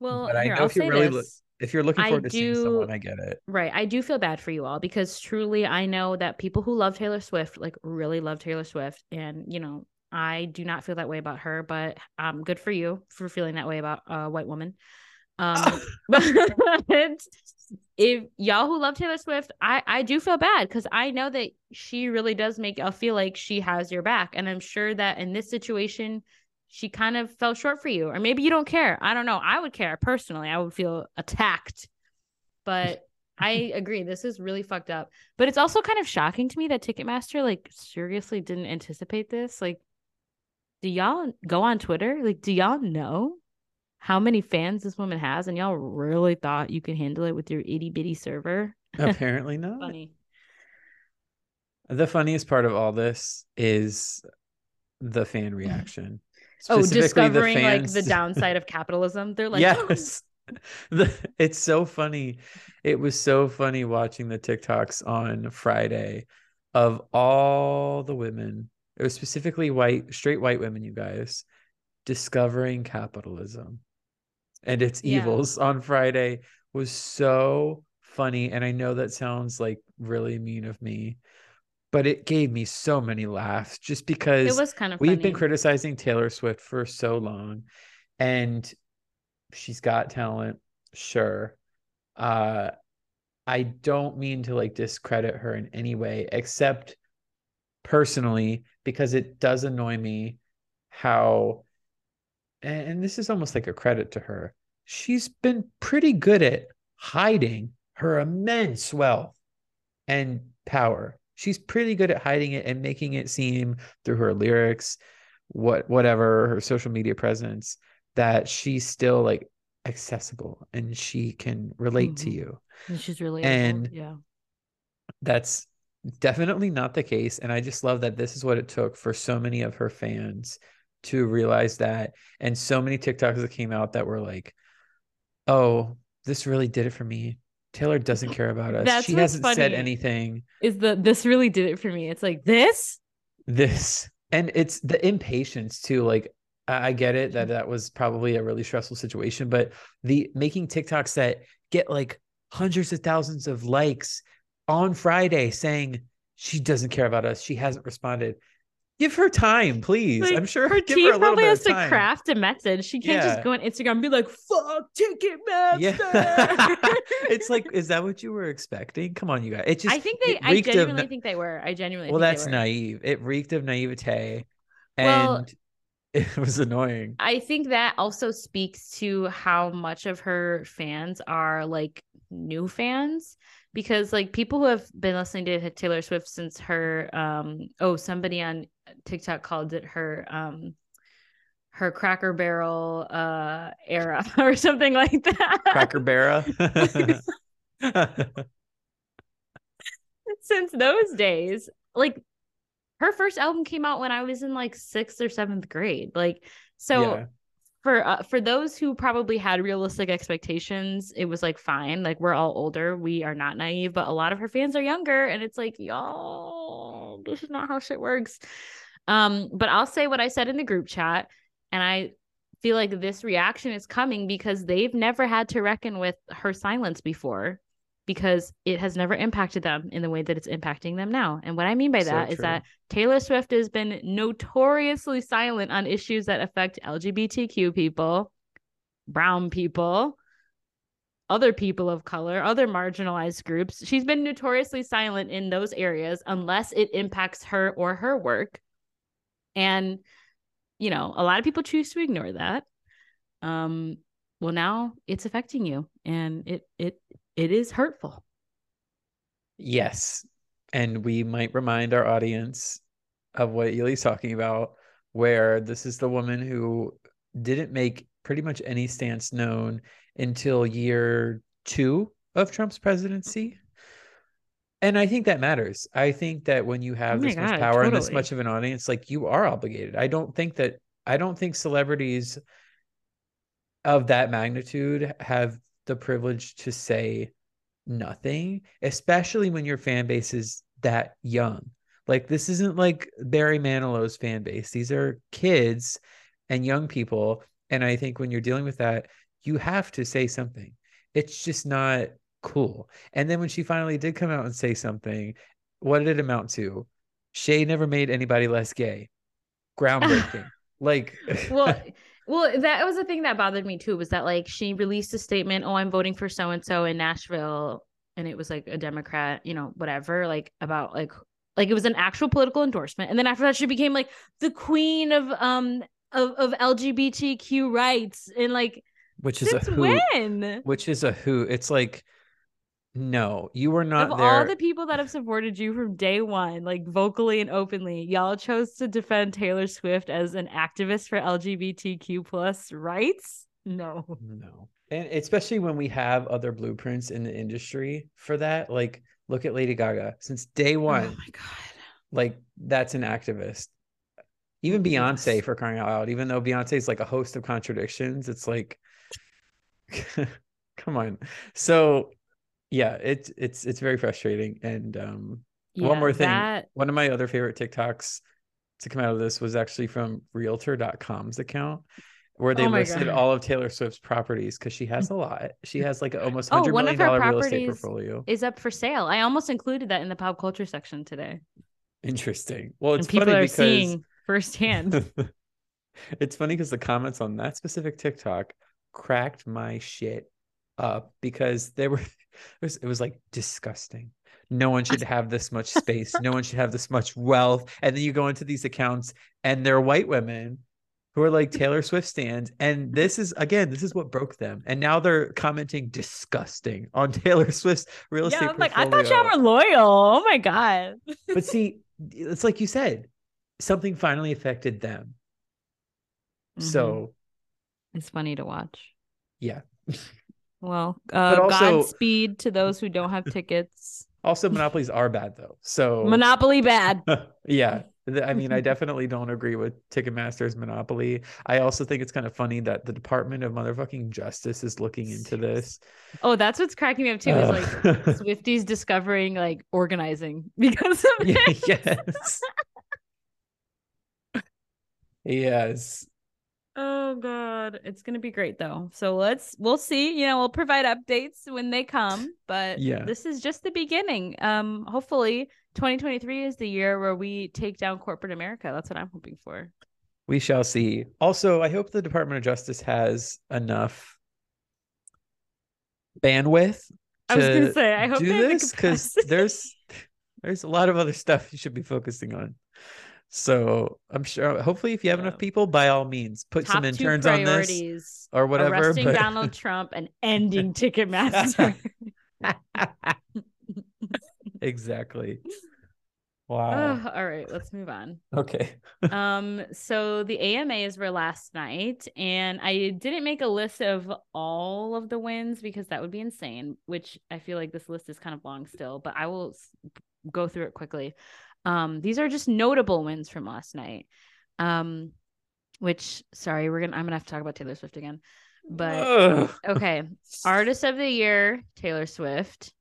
well, but I here, know I'll if you're really lo- this. If you're looking I forward to seeing someone, I get it. Right. I do feel bad for you all because truly I know that people who love Taylor Swift like really love Taylor Swift and you know, I do not feel that way about her, but um good for you for feeling that way about a white woman. Um [LAUGHS] [LAUGHS] but if y'all who love Taylor Swift, I I do feel bad cuz I know that she really does make y'all feel like she has your back and I'm sure that in this situation she kind of fell short for you or maybe you don't care. I don't know. I would care personally. I would feel attacked. But [LAUGHS] I agree. This is really fucked up. But it's also kind of shocking to me that Ticketmaster like seriously didn't anticipate this. Like, do y'all go on Twitter? Like, do y'all know how many fans this woman has? And y'all really thought you could handle it with your itty bitty server? [LAUGHS] Apparently not. Funny. The funniest part of all this is the fan [LAUGHS] reaction. Oh, Specifically, the discovering like the [LAUGHS] downside of capitalism. They're like, oh. yes. [LAUGHS] The, it's so funny. It was so funny watching the TikToks on Friday of all the women. It was specifically white, straight white women, you guys, discovering capitalism and its Yeah. evils on Friday was so funny. And I know that sounds like really mean of me, but it gave me so many laughs just because it was kind of we've been criticizing Taylor Swift for so long and she's got talent sure. Uh I don't mean to like discredit her in any way except personally because it does annoy me how and this is almost like a credit to her she's been pretty good at hiding her immense wealth and power she's pretty good at hiding it and making it seem through her lyrics what whatever her social media presence that she's still like accessible and she can relate to Mhm. you And she's really and- yeah. that's definitely not the case and i just love that this is what it took for so many of her fans to realize that and so many tiktoks that came out that were like oh this really did it for me taylor doesn't care about us. That's she hasn't said anything. Is the this really did it for me? It's like this. this. And it's the impatience too. Like i I get it that mm-hmm. that was probably a really stressful situation but the making tiktoks that get like hundreds of thousands of likes on friday saying she doesn't care about us she hasn't responded give her time please Like, i'm sure her [LAUGHS] team probably has to time. craft a message. She can't Yeah. just go on Instagram and be like, "Fuck Ticketmaster." yeah [LAUGHS] it's like is that what you were expecting come on you guys it just I think they. I reeked of genuinely think they were. I genuinely. well think that's they were. naive it reeked of naivete Well- and [LAUGHS] it was annoying I think that also speaks to how much of her fans are like new fans because like people who have been listening to Taylor Swift since her um oh somebody on TikTok called it her um her Cracker Barrel uh era [LAUGHS] or something like that. Cracker Barrel. [LAUGHS] since those days like her first album came out when I was in like 6th or 7th grade. Like so Yeah. for uh, for those who probably had realistic expectations, it was like fine. Like we're all older, we are not naive, but a lot of her fans are younger, and it's like, y'all, this is not how shit works. Um, but I'll say what I said in the group chat, and I feel like this reaction is coming because they've never had to reckon with her silence before because it has never impacted them in the way that it's impacting them now. And what I mean by So that is true. that Taylor Swift has been notoriously silent on issues that affect LGBTQ people, brown people, other people of color, other marginalized groups. She's been notoriously silent in those areas unless it impacts her or her work. And, you know, a lot of people choose to ignore that. Um, well, now it's affecting you and it it it is hurtful. Yes. And we might remind our audience of what Ely's talking about, where this is the woman who didn't make pretty much any stance known until year two of Trump's presidency. And I think that matters. I think that when you have Oh this much God, power and this much of an audience, like you are obligated. I don't think that I don't think celebrities of that magnitude have the privilege to say nothing, especially when your fan base is that young. Like this isn't like Barry Manilow's fan base. These are kids and young people. And I think when you're dealing with that, you have to say something. It's just not cool. And then when she finally did come out and say something, what did it amount to? Shay never made anybody less gay. Groundbreaking. [LAUGHS] like well [LAUGHS] well that was the thing that bothered me too was that like she released a statement oh i'm voting for so and so in nashville and it was like a democrat you know whatever like about like like it was an actual political endorsement and then after that she became like the queen of um of, of lgbtq rights and like which is since a hoot. when Which is a who. It's like no, you were not of there. all the people that have supported you from day one, like vocally and openly, y'all chose to defend Taylor Swift as an activist for LGBTQ plus rights. No. No. And especially when we have other blueprints in the industry for that. Like, look at Lady Gaga. Since day one, Oh my god. like, that's an activist. Even Beyonce yes. for crying out loud, even though Beyonce is like a host of contradictions, it's like [LAUGHS] come on. So yeah, it's it's it's very frustrating. And um Yeah, one more thing. that- One of my other favorite TikToks to come out of this was actually from realtor.com's account where they Oh listed God. all of Taylor Swift's properties because she has a lot. She has like almost Oh, hundred one million her real estate properties portfolio. is up for sale. I almost included that in the pop culture section today. Interesting. Well, it's and people funny are because seeing firsthand. [LAUGHS] it's funny because the comments on that specific TikTok cracked my shit up because there were [LAUGHS] it was, it was like disgusting. No one should have this much space. No one should have this much wealth. And then you go into these accounts and they're white women who are like Taylor Swift stands. And this is again, this is what broke them. And now they're commenting disgusting on [LAUGHS] Taylor Swift's real estate. yeah, I'm like, I thought y'all were loyal. Oh my god. but see, it's like you said, something finally affected them. Mhm. So it's funny to watch. yeah. Well, [LAUGHS] uh, also- Godspeed to those who don't have tickets. Also, monopolies are bad though. So [LAUGHS] Monopoly bad. [LAUGHS] yeah. I mean, I definitely don't agree with Ticketmaster's monopoly. I also think it's kind of funny that the Department of Motherfucking Justice is looking into this. Oh, that's what's cracking me up too. Is like Uh, Swifties discovering like organizing because of it. yes. yes. Oh god, it's gonna be great though. So let's we'll see. You know, we'll provide updates when they come, but Yeah. this is just the beginning. Um, hopefully, 2023 is the year where we take down corporate America. That's what I'm hoping for. We shall see. Also, I hope the Department of Justice has enough bandwidth I was gonna say, I hope do this because there's there's a lot of other stuff you should be focusing on. So I'm sure. Hopefully, if you have enough people, by all means, put Top some interns on this or whatever. arresting but- Donald Trump and ending Ticketmaster. [LAUGHS] exactly. Wow. oh, all right, let's move on. okay. [LAUGHS] um so the AMAs were last night and I didn't make a list of all of the wins because that would be insane which I feel like this list is kind of long still but I will go through it quickly um these are just notable wins from last night um which sorry we're gonna I'm gonna have to talk about Taylor Swift again but Ugh. okay [LAUGHS] artist of the year Taylor Swift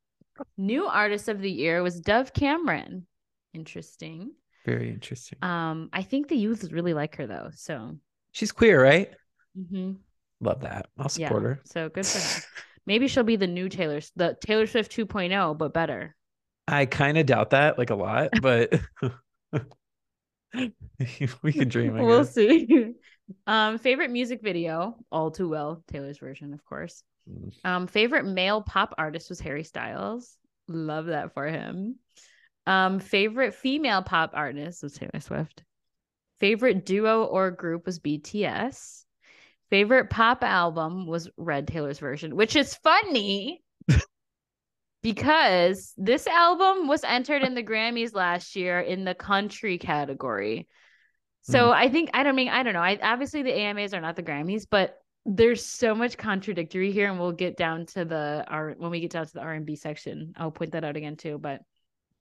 new artist of the year was Dove Cameron interesting Very interesting. um, I think the youth really like her though. So She's queer, right? Mm-hmm. Love that. I'll yeah, support her. so good for her. [LAUGHS] Maybe she'll be the new Taylor, the Taylor Swift 2.0, but better. I kind of doubt that, like a lot, but [LAUGHS] we can dream. I we'll guess. see. [LAUGHS] um, favorite music video, all too well, Taylor's version, of course. Mm. Um, favorite male pop artist was Harry Styles. Love that for him. Um, favorite female pop artist was Taylor Swift. Favorite duo or group was BTS. Favorite pop album was Red Taylor's version, which is funny because this album was entered in the Grammys last year in the country category. So hmm. I think I don't mean I don't know. I obviously the AMAs are not the Grammys, but there's so much contradictory here, and we'll get down to the R when we get down to the R and B section. I'll point that out again too. But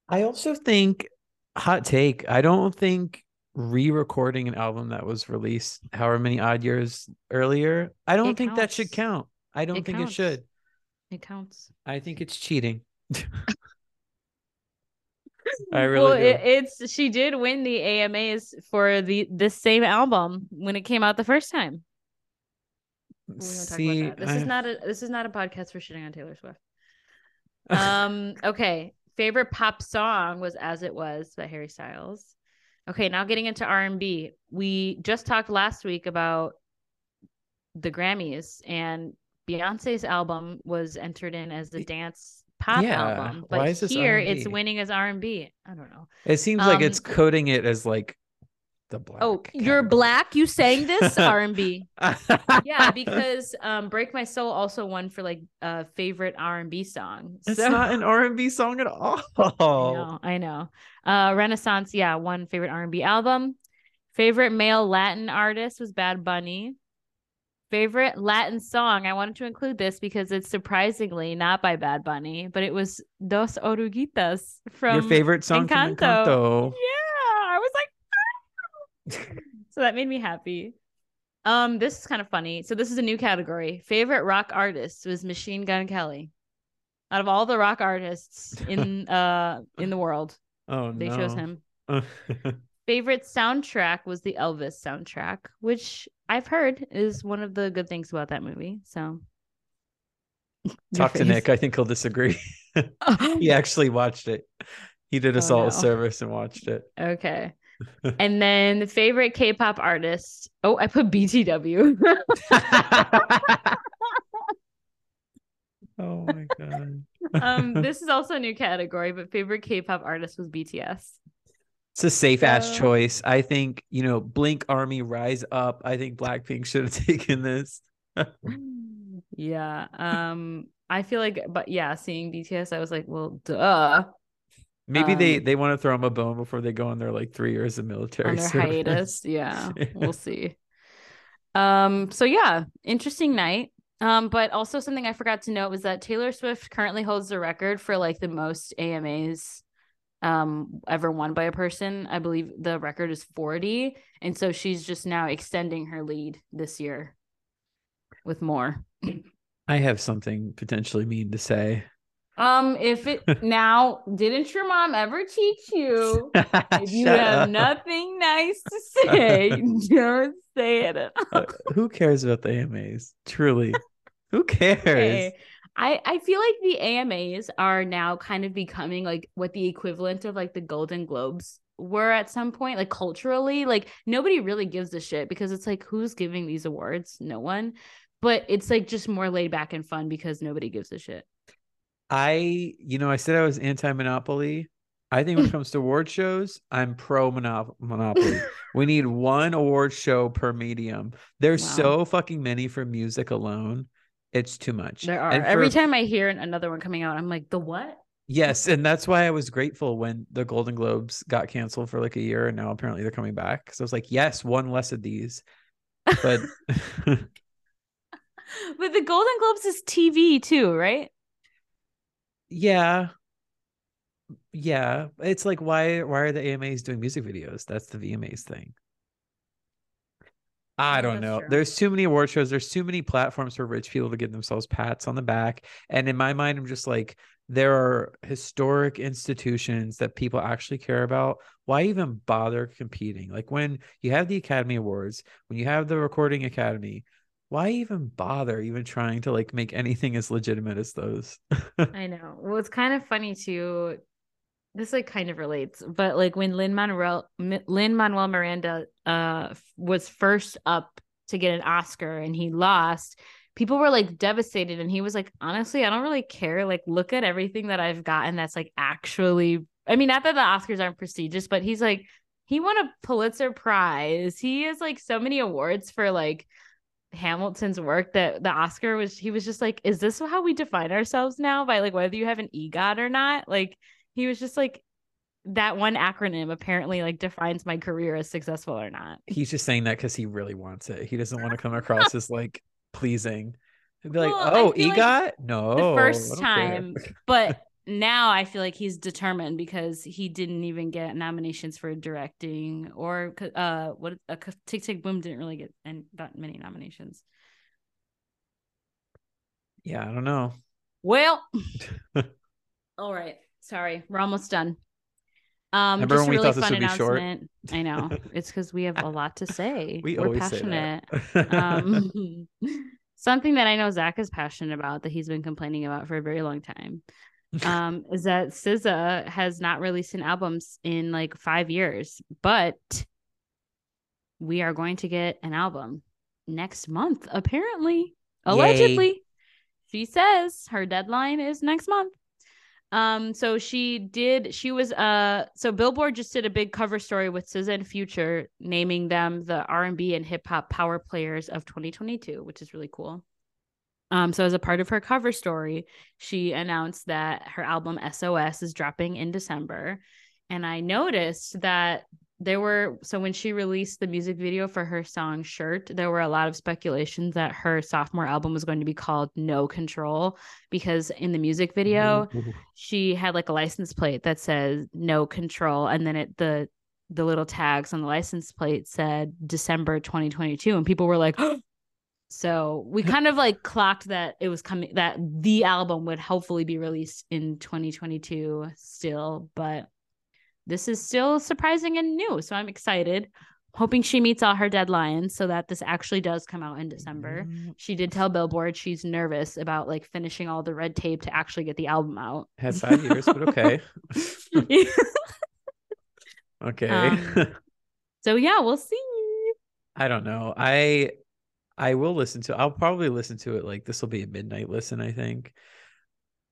I also think hot take. I don't think re-recording an album that was released however many odd years earlier. I don't It think that should count. I don't It think counts. it should. It counts. I think it's cheating. [LAUGHS] I really well, it, it's she did win the AMAs for the this same album when it came out the first time. We don't talk See, about that. This is not a this is not a podcast for shitting on Taylor Swift. [LAUGHS] Um. okay. Favorite pop song was "As It Was" by Harry Styles. Okay, now getting into R and B. We just talked last week about the Grammys, and Beyonce's album was entered in as the dance pop yeah, album, why but is this here it's R&B? winning as R and B. I don't know. It seems like it's Um, coding it as like the black. Oh, you're black. You sang [LAUGHS] this R and B. yeah, [LAUGHS] because um, "Break My Soul" also won for like uh favorite R and B song. it's So- not an R and B song at all. I know, I know. Uh, Renaissance, yeah, one favorite R and B album. Favorite male Latin artist was Bad Bunny. Favorite Latin song, I wanted to include this because it's surprisingly not by Bad Bunny, but it was Dos Oruguitas from Your favorite song Encanto. from Encanto. Yeah, I was like, so that made me happy. Um, this is kind of funny. So this is a new category. Favorite rock artist was Machine Gun Kelly. Out of all the rock artists in [LAUGHS] uh in the world, Oh they no. chose him. [LAUGHS] Favorite soundtrack was the Elvis soundtrack, which I've heard is one of the good things about that movie. So [LAUGHS] Talk to. Nick. I think he'll disagree. [LAUGHS] he [LAUGHS] actually watched it. He did us Oh, all no. a service and watched it. Okay. and then the favorite K-pop artist. Oh, I put BTW. oh my god. um, this is also a new category, but favorite K-pop artist was BTS. It's a safe ass So- choice. I think, you know, Blink Army Rise Up. I think Blackpink [LAUGHS] should have taken this. [LAUGHS] yeah. Um, I feel like, but yeah, seeing BTS, I was like, well, duh. Maybe they Um, they want to throw them a bone before they go on their like three years of military on hiatus. [LAUGHS] Yeah, we'll see. Um, so yeah, interesting night. Um, but also something I forgot to note was that Taylor Swift currently holds the record for like the most AMAs um ever won by a person. I believe the record is 40. And so she's just now extending her lead this year with more. I have something potentially mean to say. Um, if it [LAUGHS] now didn't your mom ever teach you [LAUGHS] if you have up. nothing nice to [LAUGHS] say, don't say it. Uh, who cares about the AMAs? Truly. Who cares? Okay. I, I feel like the AMAs are now kind of becoming like what the equivalent of like the Golden Globes were at some point, like culturally. Like nobody really gives a shit because it's like who's giving these awards? No one. But it's like just more laid back and fun because nobody gives a shit. I, you know, I said I was anti monopoly. I think when it [LAUGHS] comes to award shows, I'm pro monop- monopoly. [LAUGHS] we need one award show per medium. There's Wow. so fucking many for music alone. It's too much. There are. And Every for- time I hear another one coming out, I'm like, the what? Yes, and that's why I was grateful when the Golden Globes got canceled for like a year, and now apparently they're coming back. So I was like, yes, one less of these. But [LAUGHS] [LAUGHS] But the Golden Globes is TV too, right? yeah, yeah, it's like why why are the AMAs doing music videos? That's the VMAs thing. I oh, don't that's know. true. There's too many award shows. There's too many platforms for rich people to give themselves pats on the back. And in my mind, I'm just like, there are historic institutions that people actually care about. Why even bother competing? Like when you have the Academy Awards, when you have the Recording Academy, why even bother even trying to like make anything as legitimate as those? [LAUGHS] I know. Well, it's kind of funny too. This like kind of relates, but like when Lin Manuel Lin Manuel Miranda uh was first up to get an Oscar and he lost, people were like devastated, and he was like, honestly, I don't really care. Like, look at everything that I've gotten that's like actually. I mean, not that the Oscars aren't prestigious, but he's like, he won a Pulitzer Prize. He has like so many awards for like Hamilton's work that the Oscar was he was just like, is this how we define ourselves now by like whether you have an EGOT or not? Like he was just like that one acronym apparently like defines my career as successful or not. He's just saying that because he really wants it. He doesn't want to come [LAUGHS] across as like pleasing. He'd be like, Well, "Oh, like EGOT? no." the first time, but [LAUGHS] now I feel like he's determined because he didn't even get nominations for directing or uh what uh, Tick Tick Boom didn't really get and that many nominations. yeah, I don't know. Well, [LAUGHS] all right. Sorry, we're almost done. Um, Remember just a really fun announcement. I know [LAUGHS] it's because we have a lot to say. [LAUGHS] We are passionate. [LAUGHS] um, something that I know Zach is passionate about that he's been complaining about for a very long time. Um, is that SZA has not released an album in like five years, but we are going to get an album next month, apparently, allegedly. She says her deadline is next month. Um, so she did. She was uh. So Billboard just did a big cover story with SZA and Future, naming them the R and B and hip hop power players of 2022, which is really cool. Um, so as a part of her cover story, she announced that her album SOS is dropping in December, and I noticed that there were so when she released the music video for her song shirt there were a lot of speculations that her sophomore album was going to be called no control because in the music video Ooh. she had like a license plate that says no control and then it the the little tags on the license plate said December 2022 and people were like so we [LAUGHS] kind of like clocked that it was coming that the album would hopefully be released in 2022 still but this is still surprising and new so I'm excited hoping she meets all her deadlines so that this actually does come out in December. She did tell Billboard she's nervous about like finishing all the red tape to actually get the album out. Had five years, but okay. [LAUGHS] okay. Um, [LAUGHS] so yeah, we'll see. I don't know. I I will listen to I'll probably listen to it like this will be a midnight listen, I think.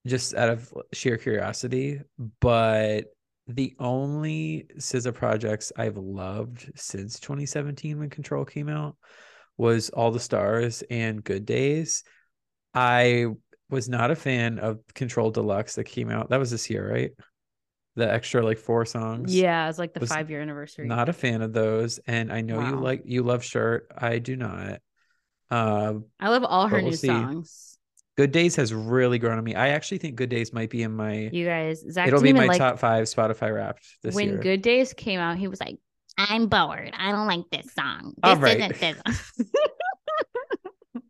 Just out of sheer curiosity. But the only SZA projects I've loved since 2017 when Control came out was All the Stars and Good Days. I was not a fan of Control Deluxe that came out. That was this year, right? The extra like four songs. Yeah, it's like the Was five year anniversary. Not a fan of those. And I know you like you love Shirt. I do not. Uh I love all her we'll new see. songs. Good Days has really grown on me. I actually think Good Days might be in my You guys, Zach it'll be my like top five Spotify Wrapped this when year. Good Days came out. He was like, "I'm bored. I don't like this song. This right. isn't this." [LAUGHS]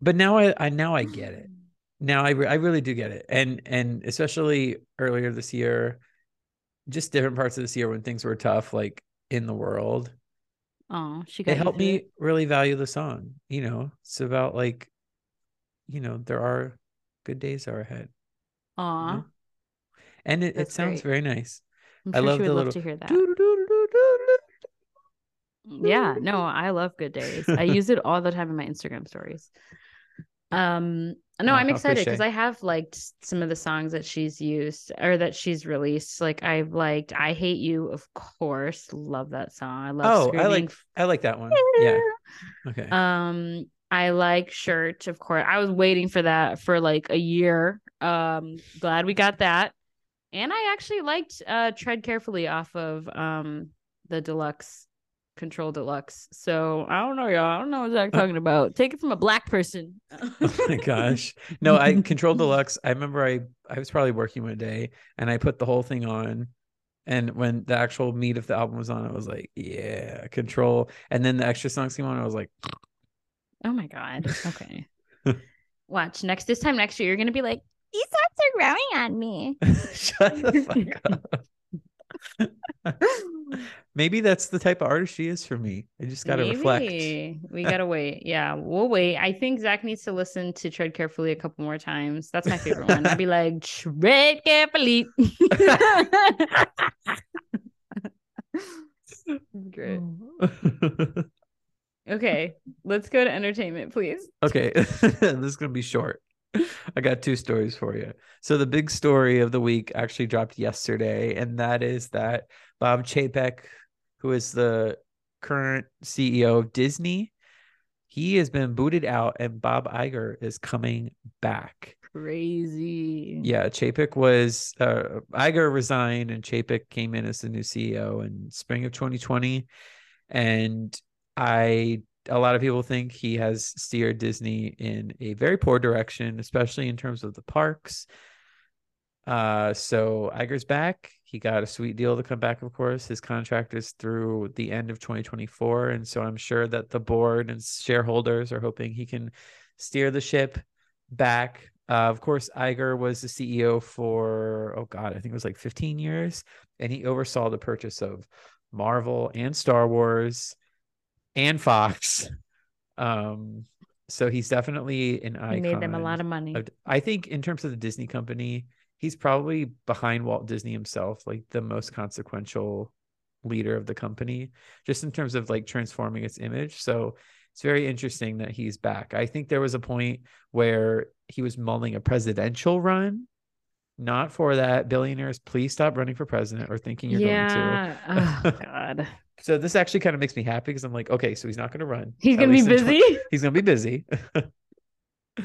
but now I, I now I get it. [SIGHS] Now I re- I really do get it. And and especially earlier this year, just different parts of this year when things were tough, like in the world, oh, she got it helped me it. really value the song. You know, it's about like, you know, there are good days are ahead. Aw, know? And it, it That's sounds very nice. I'm I sure love she would the love little to hear that. Yeah, [LAUGHS] no, I love Good Days. I use it all the time in my Instagram stories. Um, no, Oh, I'm how excited because cliche. I have liked some of the songs that she's used or that she's released. Like I've liked "I Hate You," of course, love that song. I love. Oh, I Screaming like I like that one. Yeah. [LAUGHS] Okay. Um, I like shirt, of course. I was waiting for that for like a year. Um, glad we got that. And I actually liked uh Tread Carefully off of um the deluxe control deluxe. So I don't know, y'all. I don't know what I'm talking about. Take it from a black person. [LAUGHS] oh my gosh. No, I controlled deluxe. I remember I I was probably working one day and I put the whole thing on. And when the actual meat of the album was on, I was like, yeah, control. And then the extra songs came on, I was like, Oh my god. Okay. [LAUGHS] Watch next this time next year, you're gonna be like, these thoughts are growing on me. [LAUGHS] shut the fuck up. [LAUGHS] Maybe that's the type of artist she is for me. I just gotta reflect. Maybe. We gotta wait. Yeah, we'll wait. I think Zach needs to listen to Tread Carefully a couple more times. That's my favorite one. I'd be like, Tread Carefully. Great. Okay, let's go to entertainment, please. Okay, [LAUGHS] this is gonna be short. [LAUGHS] I got two stories for you. So the big story of the week actually dropped yesterday, and that is that Bob Chapek, who is the current CEO of Disney, he has been booted out, and Bob Iger is coming back. Crazy. Yeah, Chapek was uh, Iger resigned, and Chapek came in as the new CEO in spring of 2020, and I a lot of people think he has steered Disney in a very poor direction, especially in terms of the parks. Uh, so Iger's back. He got a sweet deal to come back, of course. His contract is through the end of 2024. And so I'm sure that the board and shareholders are hoping he can steer the ship back. Uh, of course, Iger was the CEO for, oh God, I think it was like 15 years. And he oversaw the purchase of Marvel and Star Wars and Fox. Um, so he's definitely an icon. He made them a lot of money. of- I think in terms of the Disney company, he's probably behind Walt Disney himself, like the most consequential leader of the company, just in terms of like transforming its image. So it's very interesting that he's back. I think there was a point where he was mulling a presidential run. Not for that. Billionaires, please stop running for president or thinking you're going to. Oh God. [LAUGHS] So this actually kind of makes me happy because I'm like, okay, so he's not going to run. He's gonna be least in busy. [LAUGHS] he's going to be busy. [LAUGHS]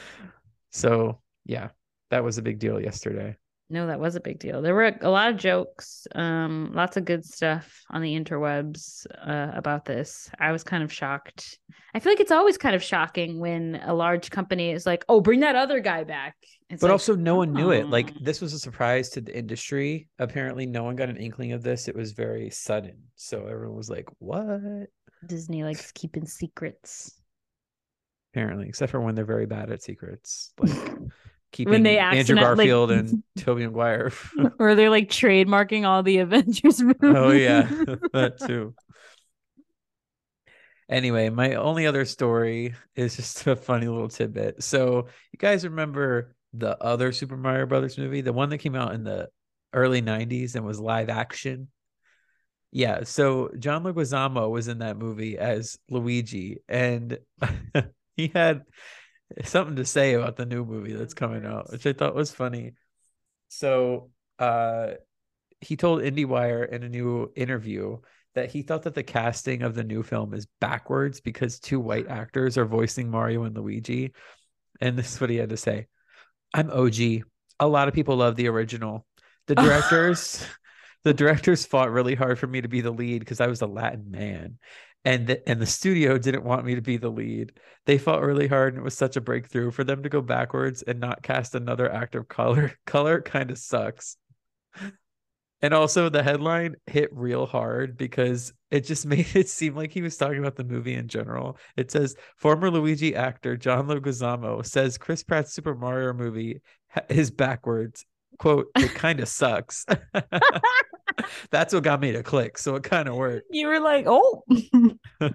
so yeah, that was a big deal yesterday. No, that was a big deal. There were a lot of jokes, um, lots of good stuff on the interwebs uh, about this. I was kind of shocked. I feel like it's always kind of shocking when a large company is like, "Oh, bring that other guy back." It's but like, also no one knew it. Like "Oh." this was a surprise to the industry. Apparently no one got an inkling of this. It was very sudden. So everyone was like, "What?" Disney likes keeping secrets. Apparently, except for when they're very bad at secrets. Like [LAUGHS] keeping they Andrew accident- like- Garfield and [LAUGHS] Tobey Maguire. [LAUGHS] or they're like trademarking all the [LAUGHS] Avengers oh, movies. oh yeah, that too. Anyway, my only other story is just a funny little tidbit. So, you guys remember the other Super Mario Brothers movie, the one that came out in the early 90s and was live action? Yeah, so John Leguizamo was in that movie as Luigi and he had [LAUGHS] something to say about the new movie that's coming out, which I thought was funny. So, uh he told IndieWire in a new interview that he thought that the casting of the new film is backwards because two white actors are voicing Mario and Luigi. And this is what he had to say. I'm OG. A lot of people love the original. The [LAUGHS] directors the directors fought really hard for me to be the lead because I was a Latin man. And the, and the studio didn't want me to be the lead. They fought really hard and it was such a breakthrough for them to go backwards and not cast another actor of color. [LAUGHS] Color kind of sucks. And also the headline hit real hard because it just [LAUGHS] made it seem like he was talking about the movie in general. It says former Luigi actor John Leguizamo says Chris Pratt's Super Mario movie is backwards. Quote, it kind of sucks. [LAUGHS] [LAUGHS] That's what got me to click. So it kind of worked. you were like, oh, [LAUGHS]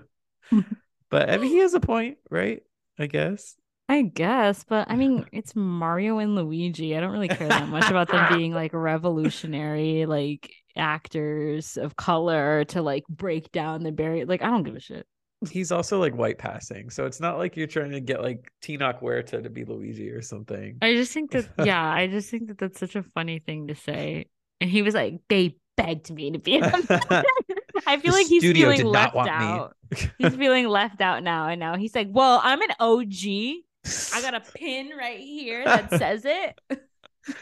But I mean, he has a point, right? I guess. I guess, but I mean, it's Mario and Luigi. I don't really care that much about them [LAUGHS] being like revolutionary, like actors of color to like break down the barrier. Like, I don't give a shit. He's also like white passing. So it's not like you're trying to get like Tenoch Huerta to be Luigi or something. I just think that, yeah, I just think that that's such a funny thing to say. And he was like, they begged me to be in [LAUGHS] them. [LAUGHS] I feel The like he's feeling left out. [LAUGHS] He's feeling left out now. And now he's like, well, I'm an OG. I got a pin right here that says it.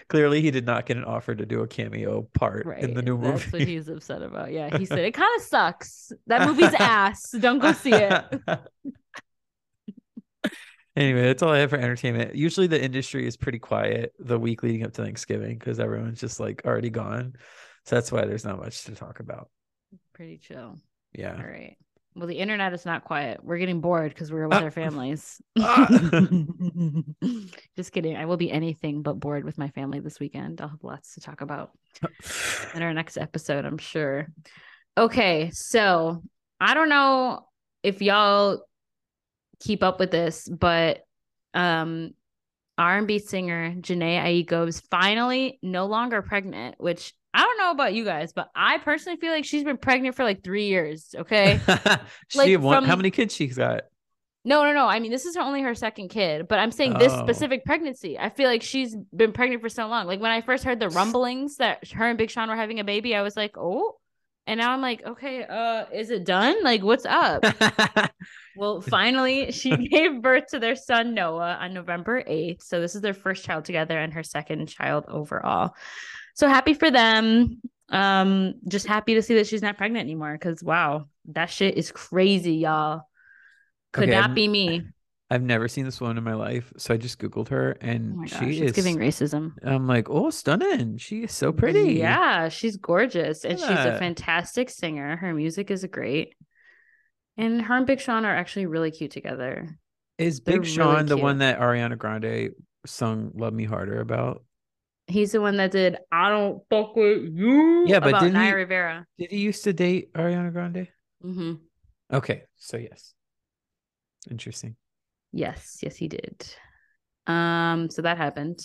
Clearly, he did not get an offer to do a cameo part Right. in the new movie. That's what he's upset about. Yeah. He said it kind of sucks. That movie's ass. Don't go see it. Anyway, that's all I have for entertainment. Usually, the industry is pretty quiet the week leading up to Thanksgiving because everyone's just like already gone. So that's why there's not much to talk about. Pretty chill. Yeah. right. Well, the internet is not quiet. We're getting bored because we're with Ah. our [LAUGHS] families. Ah. [LAUGHS] Just kidding. I will be anything but bored with my family this weekend. I'll have lots to talk about [LAUGHS] in our next episode, I'm sure. Okay, so I don't know if y'all keep up with this, but um R&B singer Jhené Aiko is finally no longer pregnant, which I don't know about you guys, but I personally feel like she's been pregnant for like three years. Okay. [LAUGHS] she Like, one, how many kids she's got? No, no, no. I mean, this is only her second kid, but I'm saying this Oh. specific pregnancy. I feel like she's been pregnant for so long. Like when I first heard the rumblings that her and Big Sean were having a baby, I was like, oh. And now I'm like, okay, uh, is it done? Like, what's up? [LAUGHS] Well, finally, she [LAUGHS] gave birth to their son Noah on November 8th. So this is their first child together and her second child overall. So happy for them. Um, just happy to see that she's not pregnant anymore because wow, that shit is crazy, y'all. Could Okay, not be me. I've never seen this woman in my life, so I just googled her, and Oh gosh, she is giving racism. I'm like, oh, stunning! She is so pretty. Yeah, she's gorgeous and she's a fantastic singer. Her music is great. And her and Big Sean are actually really cute together. Is They're Big really Sean the one that Ariana Grande sung "Love Me Harder" about? He's the one that did I don't fuck with you. Yeah, but about didn't he- Rivera. Did he used to date Ariana Grande? hmm Okay, so yes, interesting. Yes, yes, he did. Um, so that happened.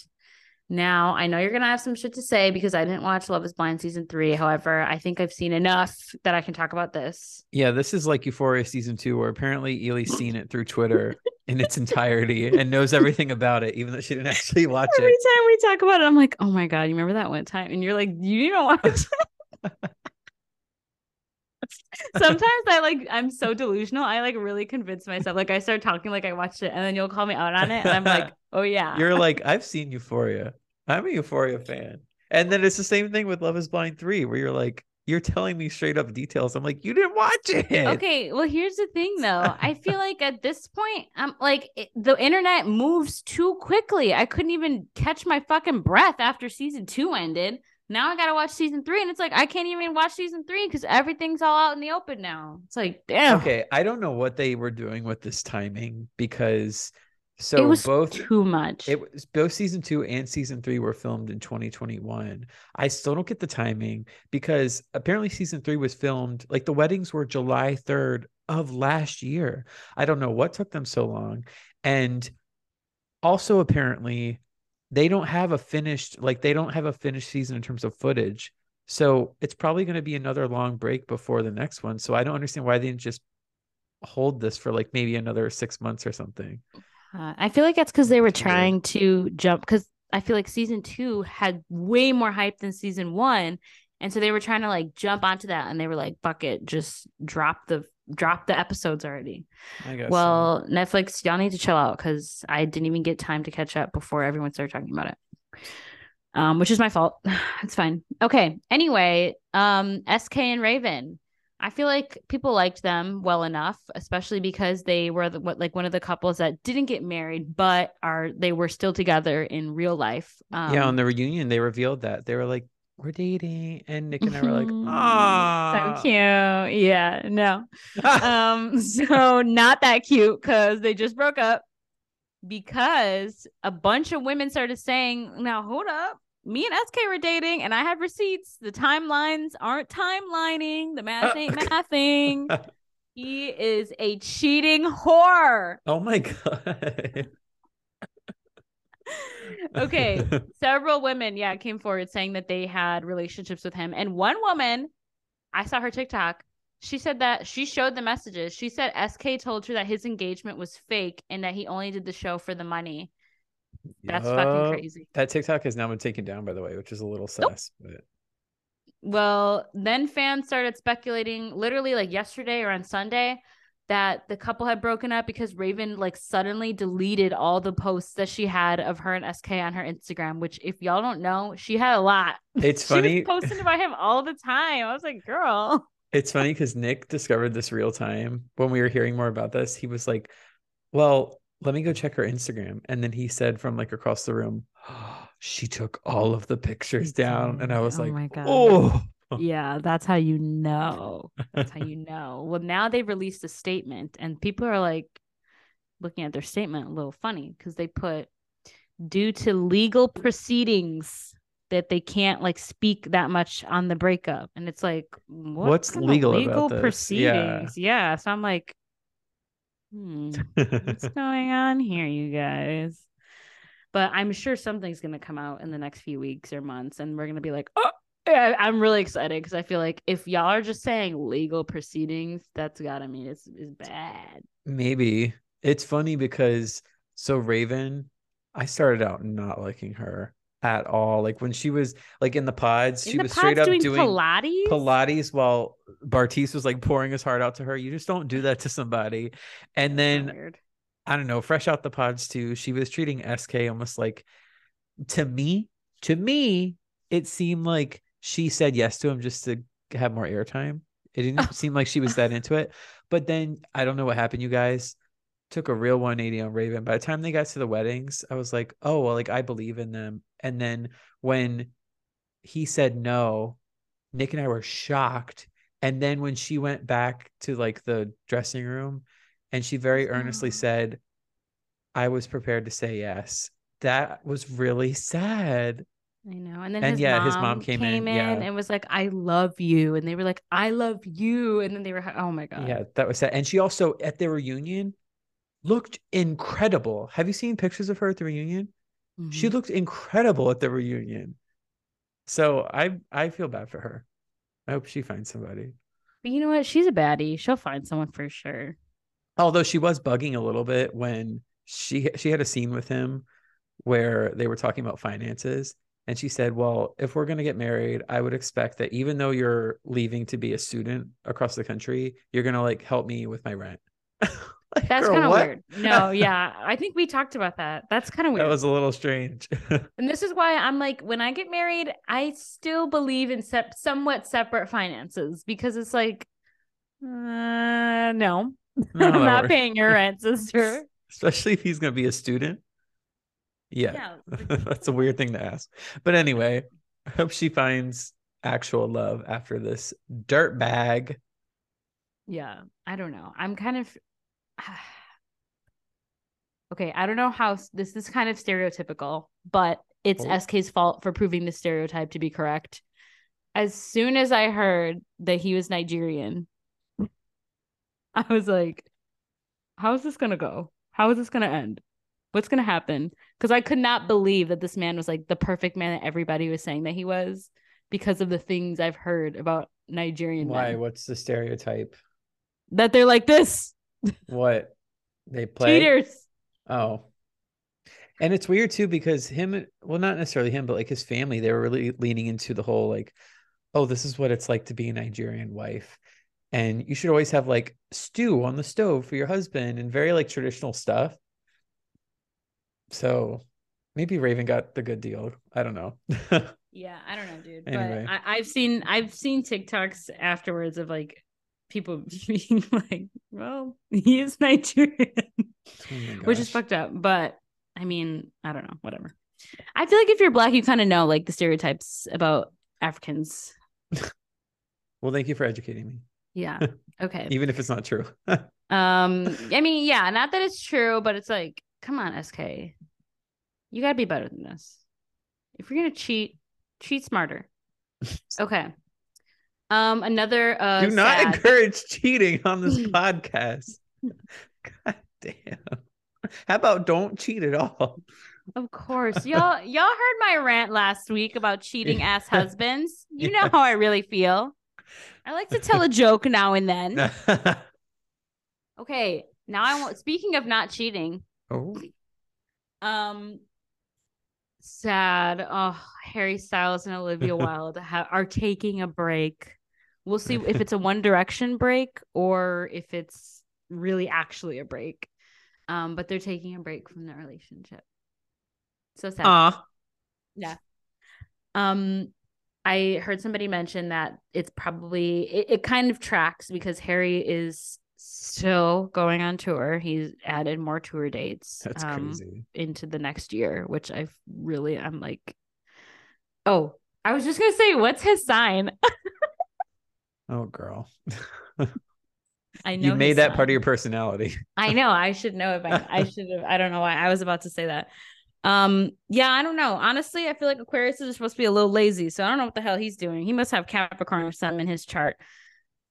Now I know you're gonna have some shit to say because I didn't watch Love Is Blind season three. However, I think I've seen enough that I can talk about this. Yeah, this is like Euphoria season two, where apparently Ely's seen it through Twitter in its entirety and knows everything about it, even though she didn't actually watch Every it. Every time we talk about it, I'm like, oh my god, you remember that one time? And you're like, you don't watch it. [LAUGHS] [LAUGHS] Sometimes I like I'm so delusional. I like really convince myself. Like I start talking like I watched it, and then you'll call me out on it, and I'm like, [LAUGHS] oh yeah. You're like, [LAUGHS] I've seen Euphoria. I'm a Euphoria fan. And then it's the same thing with Love is Blind 3, where you're like, you're telling me straight up details. I'm like, you didn't watch it. Okay, well, here's the thing though. I feel like at this point, I'm like, it, the internet moves too quickly. I couldn't even catch my fucking breath after season two ended. Now I gotta watch season three, and it's like I can't even watch season three because everything's all out in the open now. It's like, damn. Okay, I don't know what they were doing with this timing because so it was both too much. it was both season two and season three were filmed in 2021. I still don't get the timing because apparently season three was filmed like the weddings were July 3rd of last year. I don't know what took them so long. And also apparently they don't have a finished like they don't have a finished season in terms of footage. So it's probably going to be another long break before the next one. So I don't understand why they didn't just hold this for like maybe another six months or something. Uh, I feel like that's because they were trying to jump because I feel like season two had way more hype than season one. And so they were trying to like jump onto that and they were like, bucket, just drop the drop the episodes already. I guess. so. Well, Netflix, y'all need to chill out because I didn't even get time to catch up before everyone started talking about it. Um, which is my fault. [SIGHS] it's fine. Okay. Anyway, um, SK and Raven. I feel like people liked them well enough, especially because they were the, what like one of the couples that didn't get married, but are they were still together in real life. Um, yeah, on the reunion, they revealed that they were like, "We're dating," and Nick and I were like, ah, [LAUGHS] so "Ah, cute. Yeah, no. um [LAUGHS] so [LAUGHS] not that cute because they just broke up because a bunch of women started saying now hold up me and sk were dating and i have receipts the timelines aren't timelining the math ain't mathing he is a cheating whore oh my god." [LAUGHS] okay [LAUGHS] several women yeah came forward saying that they had relationships with him. And one woman i saw her tiktok. She said that she showed the messages. She said sk told her that his engagement was fake and that he only did the show for the money. That's fucking crazy. That TikTok has now been taken down, by the way, which is a little sus. But well then fans started speculating literally like yesterday or on sunday that the couple had broken up because raven like suddenly deleted all the posts that she had of her and sk on her instagram which if y'all don't know she had a lot it's [LAUGHS] she funny. was posting about him all the time. I was like, girl. It's funny because Nick discovered this real time when we were hearing more about this. He was like, Well, let me go check her Instagram. And then he said from like across the room, [GASPS] She took all of the pictures down. And I was like, Oh like, my God. Oh, [LAUGHS] Yeah, that's how you know. That's how you know. Well, now they've released a statement, and people are like looking at their statement a little funny because they put due to legal proceedings that they can't like speak that much on the breakup. And it's like, what What's legal about legal this? Yeah. proceedings? Yeah. So I'm like, hmm. what's [LAUGHS] going on here, you guys? But I'm sure something's gonna come out in the next few weeks or months, and we're gonna be like, oh, I'm really excited because I feel like if y'all are just saying legal proceedings, that's gotta mean it's is bad. Maybe. It's funny because so Raven, I started out not liking her at all. Like when she was like in the pods, In she the was pods straight up doing, doing Pilates. Pilates while Bartise was like pouring his heart out to her. You just don't do that to somebody. And That's then weird. I don't know, fresh out the pods too. She was treating SK almost like to me, to me, it seemed like she said yes to him just to have more airtime. It didn't oh. seem like she was that into it. But then I don't know what happened, you guys. Took a real 180 on Raven. By the time they got to the weddings, I was like, oh, well, like I believe in them. And then when he said no, Nick and I were shocked. And then when she went back to like the dressing room and she very earnestly Oh. said, I was prepared to say yes. That was really [LAUGHS] sad. I know. And then And his, yeah, mom his mom came in, yeah. and was like, I love you. And they were like, I love you. And then they were, oh my God. Yeah, that was sad. And she also at their reunion looked incredible. Have you seen pictures of her at the reunion? She Mhm. looked incredible at the reunion. So I I feel bad for her. I hope she finds somebody. But you know what? She's a baddie. She'll find someone for sure. Although she was bugging a little bit when she she had a scene with him where they were talking about finances and she said, "Well, if we're going to get married, I would expect that even though you're leaving to be a student across the country, you're going to like help me with my rent." [LAUGHS] Like, That's kind of weird. No, [LAUGHS] yeah. I think we talked about that. That's kind of weird. That was a little strange. [LAUGHS] and this is why I'm like, when I get married, I still believe in sep- somewhat separate finances because it's like, uh, no, No, I'm not paying your rent, sister. Especially if he's going to be a student. Yeah, Yeah. [LAUGHS] that's a weird thing to ask. But anyway, I hope she finds actual love after this dirt bag. Yeah. I don't know. I'm kind of. [SIGHS] okay. I don't know how this is kind of stereotypical, but it's Oh. SK's fault for proving the stereotype to be correct. As soon as I heard that he was Nigerian, [LAUGHS] I was like, how is this going to go? How is this going to end? What's going to happen? Because I could not believe that this man was like the perfect man that everybody was saying that he was because of the things I've heard about Nigerian Why? men. What's the stereotype? That they're like this [LAUGHS] What they play? cheaters. Oh. And it's weird too because him, well, not necessarily him, but like his family, they were really leaning into the whole like, oh, this is what it's like to be a Nigerian wife. And you should always have like stew on the stove for your husband and very like traditional stuff. So maybe Raven got the good deal. I don't know. [LAUGHS] Yeah, I don't know, dude. Anyway. But I, I've seen I've seen TikToks afterwards of like people [LAUGHS] being like, "Well, [LAUGHS] he is Nigerian," Oh which is fucked up. But I mean, I don't know. Whatever. I feel like if you're black, you kind of know like the stereotypes about Africans. Well, thank you for educating me, Yeah. Okay. even if it's not true. Um. I mean, yeah. Not that it's true, but it's like, come on, SK. You gotta be better than this. If you're gonna cheat, cheat smarter. [LAUGHS] Okay. Um. Another. Uh. Do not sad- encourage cheating on this [LAUGHS] podcast. God damn. How about don't cheat at all? Of course. Y'all [LAUGHS] y'all heard my rant last week about cheating ass husbands. You know how I really feel. I like to tell a joke now and then. Okay, now I want speaking of not cheating, oh, um sad. Oh, Harry Styles and Olivia [LAUGHS] Wilde ha- are taking a break. We'll see if it's a [LAUGHS] One Direction break or if it's really actually a break. Um, but they're taking a break from their relationship. So sad. Aw. Um, I heard somebody mention that it's probably it, it kind of tracks because Harry is still going on tour. He's added more tour dates That's um, crazy. into the next year, which I've really I'm like, oh, I was just gonna say, what's his sign? [LAUGHS] Oh, girl. [LAUGHS] I know You made his that part of your personality. [LAUGHS] I know. I should know if I I should have. I don't know why I was about to say that. Um, yeah, I don't know. Honestly, I feel like Aquarius is supposed to be a little lazy, so I don't know what the hell he's doing. He must have Capricorn or something in his chart.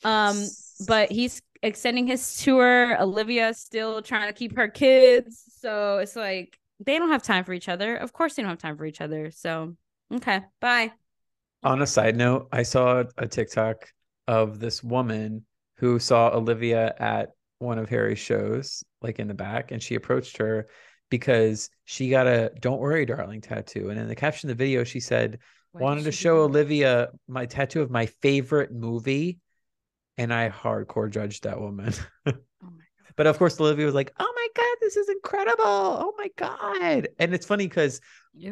Um, but he's extending his tour. Olivia's still trying to keep her kids, so it's like they don't have time for each other. Of course, they don't have time for each other. So, okay, bye. On a side note, I saw a TikTok of this woman who saw Olivia at one of Harry's shows, like in the back, and she approached her because she got a "Don't worry, darling" tattoo. And in the caption of the video, she said, Why "Wanted to show? Olivia my tattoo of my favorite movie," and I hardcore judged that woman. [LAUGHS] Oh But of course, Olivia was like, "Oh my god, this is incredible! Oh my god!" And it's funny because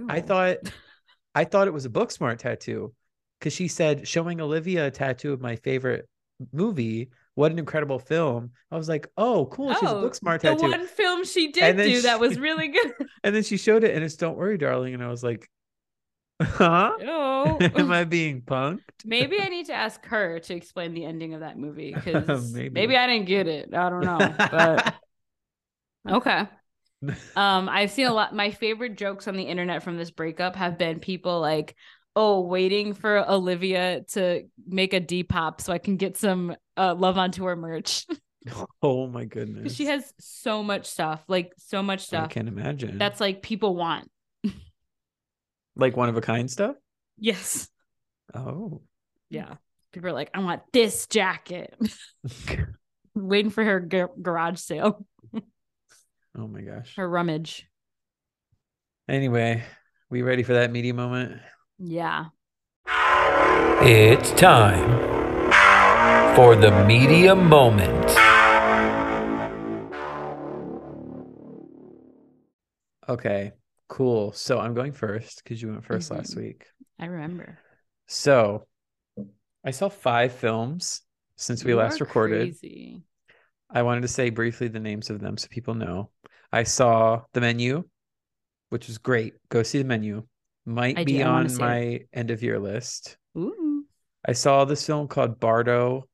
I thought, [LAUGHS] I thought it was a Booksmart tattoo, because she said showing Olivia a tattoo of my favorite movie. What an incredible film! I was like, "Oh, cool! She's a Oh, Booksmart tattoo." the one film she did do that was really good. [LAUGHS] And then she showed it, and it's "Don't worry, darling," and I was like, "Huh? [LAUGHS] [LAUGHS] Am I being punked?" maybe I need to ask her to explain the ending of that movie [LAUGHS] because Maybe. maybe. I didn't get it. I don't know, but okay. Um, I've seen a lot. My favorite jokes on the internet from this breakup have been people like, "Oh, waiting for Olivia to make a Depop so I can get some uh, Love on Tour merch oh my goodness, she has so much stuff, like so much stuff. I can't imagine. that's like people want." Like one of a kind stuff? Yes. Oh. Yeah. People are like, I want this jacket. [LAUGHS] Waiting for her garage sale. oh my gosh. Her rummage. Anyway, we ready for that media moment? Yeah. It's time for the media moment. Okay cool. So I'm going first because you went 1st last Mhm. week. I remember. So I saw five films since we You last recorded. Crazy. I wanted to say briefly the names of them so people know. I saw The Menu, which was great. Go see The Menu. Might I be do. On see it. my end of year list. Ooh. I saw this film called Bardo,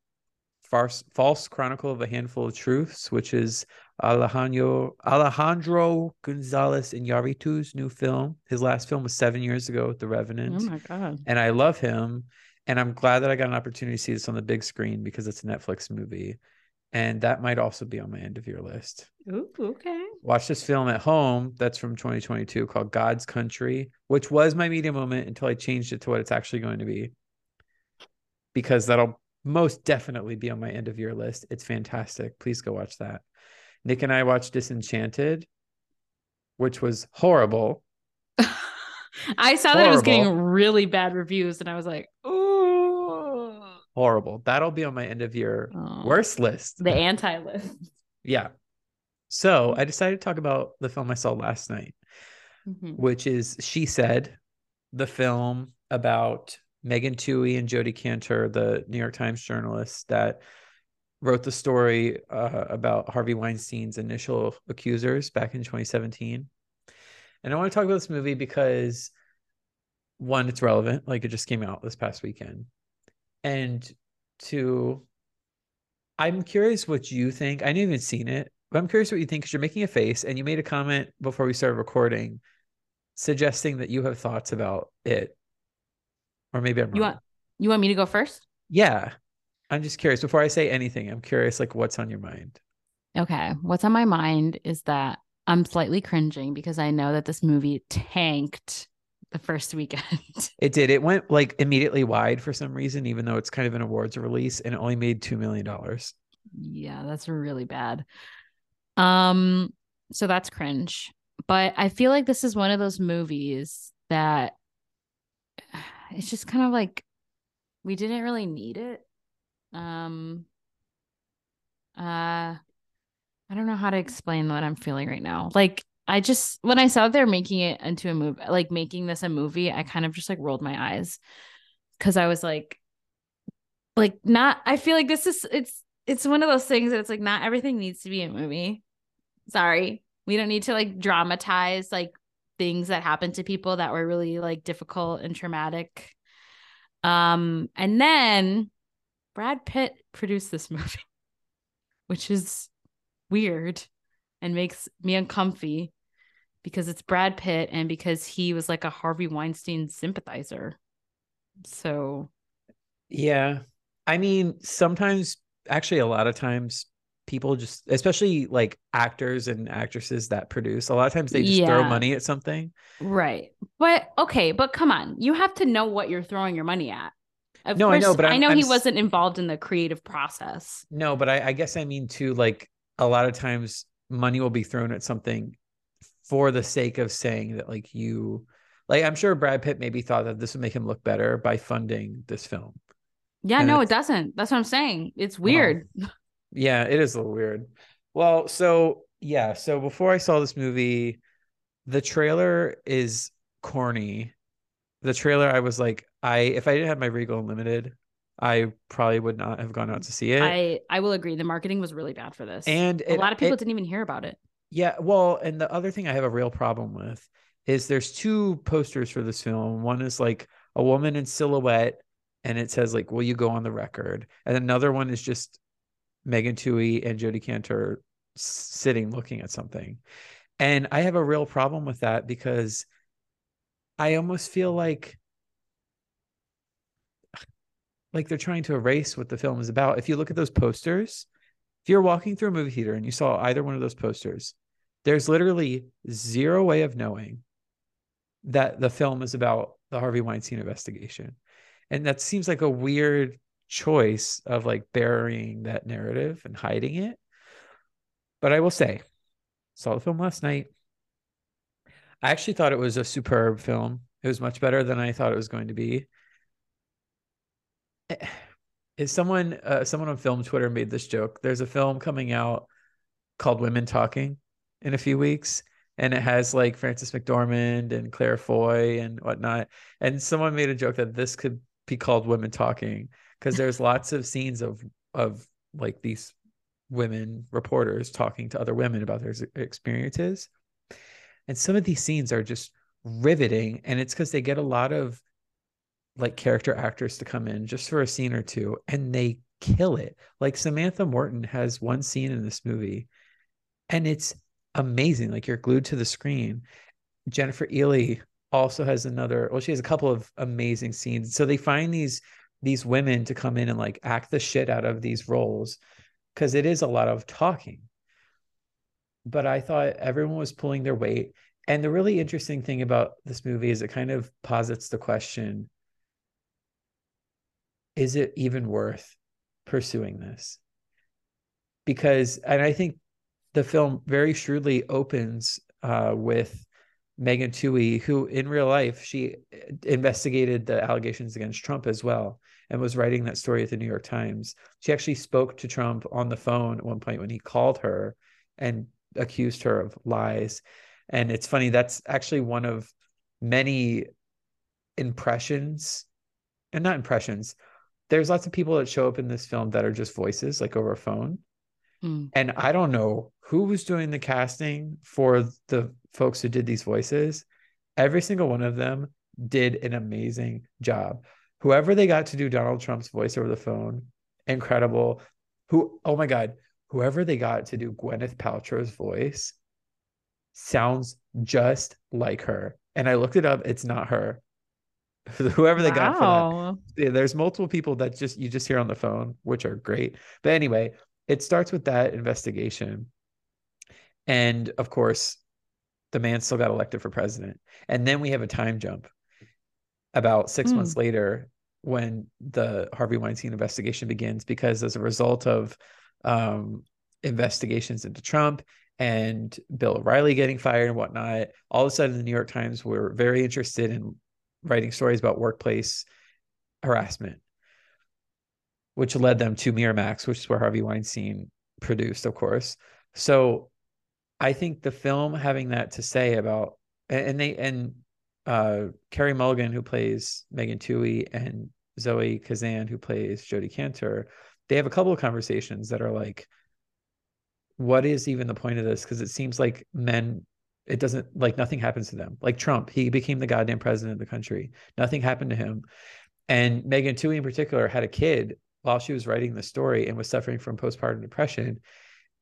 Farce, False Chronicle of a Handful of Truths, which is Alejandro Alejandro Gonzalez Iñárritu's new film. His last film was seven years ago with The Revenant, Oh my god. and I love him. And I'm glad that I got an opportunity to see this on the big screen because it's a Netflix movie, and that might also be on my end of your list. Ooh, okay. Watch this film at home. That's from 2022 called God's Country, which was my media moment until I changed it to what it's actually going to be. Because that'll most definitely be on my end of your list. It's fantastic. Please go watch that. Nick and I watched Disenchanted, which was horrible. [LAUGHS] I saw that it was getting really bad reviews, and I was like, "Ooh, Horrible. That'll be on my end of year Oh. worst list. the anti list." yeah. So I decided to talk about the film I saw last night. Mm-hmm. which is She Said, the film about Megan Twohey and Jodi Kantor, the New York Times journalist that wrote the story uh, about Harvey Weinstein's initial accusers back in 2017. And I want to talk about this movie because one, it's relevant, like it just came out this past weekend. And two, I'm curious what you think. I haven't even seen it, but I'm curious what you think because you're making a face and you made a comment before we started recording suggesting that you have thoughts about it. Or maybe I'm wrong. You want you want me to go first? yeah. I'm just curious. Before I say anything, I'm curious like what's on your mind. Okay. What's on my mind is that I'm slightly cringing because I know that this movie tanked the first [LAUGHS] weekend. It did. It went like immediately wide for some reason, even though it's kind of an awards release and it only made two million dollars. yeah, that's really bad. Um, so that's cringe. But I feel like this is one of those movies that [SIGHS] it's just kind of like we didn't really need it. Um uh I don't know how to explain what I'm feeling right now. Like I just when I saw they're making it into a movie, like making this a movie, I kind of just like rolled my eyes because I was like, like not. I feel like this is it's it's one of those things that it's like not everything needs to be a movie. Sorry, we don't need to like dramatize like things that happened to people that were really like difficult and traumatic. Um, and then Brad Pitt produced this [LAUGHS] movie, which is weird and makes me uncomfy because it's Brad Pitt and because he was like a Harvey Weinstein sympathizer. So Yeah. I mean, sometimes, actually, a lot of times, people just, especially like actors and actresses that produce, a lot of times they just throw money at something. right, but okay, but come on, you have to know what you're throwing your money at. Of No, I know, but I I'm- know I'm he wasn't involved in the creative process. No, but I, I guess I mean too, like a lot of times money will be thrown at something for the sake of saying that, like, you, like, I'm sure Brad Pitt maybe thought that this would make him look better by funding this film. Yeah, And no, it doesn't. That's what I'm saying. It's Well, weird. [LAUGHS] Yeah, it is a little weird. Well, so yeah, so before I saw this movie, the trailer is corny. The trailer, I was like, I if I didn't have my Regal Unlimited, I probably would not have gone out to see it. I I will agree. The marketing was really bad for this, and a it- lot of people it- didn't even hear about it. Yeah, well, and the other thing I have a real problem with is there's two posters for this film. One is like a woman in silhouette, and it says like, "Will you go on the record?" And another one is just Megan Twohey and Jodi Kantor sitting looking at something. And I have a real problem with that because I almost feel like like they're trying to erase what the film is about. If you look at those posters, if you're walking through a movie theater and you saw either one of those posters, there's literally zero way of knowing that the film is about the Harvey Weinstein investigation. And that seems like a weird choice of like burying that narrative and hiding it. But I will say, saw the film last night. I actually thought it was a superb film. It was much better than I thought it was going to be. Eh, Is someone uh, someone on film Twitter made this joke? There's a film coming out called Women Talking in a few weeks, and it has like Frances McDormand and Claire Foy and whatnot. And someone made a joke that this could be called women talking because [LAUGHS] there's lots of scenes of of like these women reporters talking to other women about their experiences. And some of these scenes are just riveting. And it's because they get a lot of like character actors to come in just for a scene or two and they kill it. Like Samantha Morton has one scene in this movie and it's amazing. Like you're glued to the screen. Jennifer Ehle also has another, well, she has a couple of amazing scenes. So they find these these women to come in and like act the shit out of these roles because it is a lot of talking. But I thought everyone was pulling their weight. And the really interesting thing about this movie is it kind of posits the question is it even worth pursuing this? Because, and I think the film very shrewdly opens uh, with Megan Twohey, who in real life she investigated the allegations against Trump as well and was writing that story at the New York Times. She actually spoke to Trump on the phone at one point when he called her and accused her of lies. And it's funny, that's actually one of many impressions, and not impressions. There's lots of people that show up in this film that are just voices, like over a phone. Mm. And I don't know who was doing the casting for the folks who did these voices. Every single one of them did an amazing job. Whoever they got to do Donald Trump's voice over the phone, incredible. Who, oh my God, whoever they got to do Gwyneth Paltrow's voice sounds just like her. And I looked it up, it's not her. [LAUGHS] Whoever they wow. got for that. There's multiple people that just you just hear on the phone, which are great. But anyway, it starts with that investigation. And of course, the man still got elected for president. And then we have a time jump about six mm. months later when the Harvey Weinstein investigation begins, because as a result of um, investigations into Trump and Bill O'Reilly getting fired and whatnot, all of a sudden the New York Times were very interested in writing stories about workplace harassment which led them to Miramax, which is where Harvey Weinstein produced, of course. So I think the film having that to say about and they and uh Carey Mulligan, who plays Megan Twohey, and Zoe Kazan, who plays Jodi Kantor, they have a couple of conversations that are like, what is even the point of this? Because it seems like men, it doesn't like nothing happens to them. Like Trump, he became the goddamn president of the country. Nothing happened to him. And Megan Twohey in particular had a kid while she was writing the story and was suffering from postpartum depression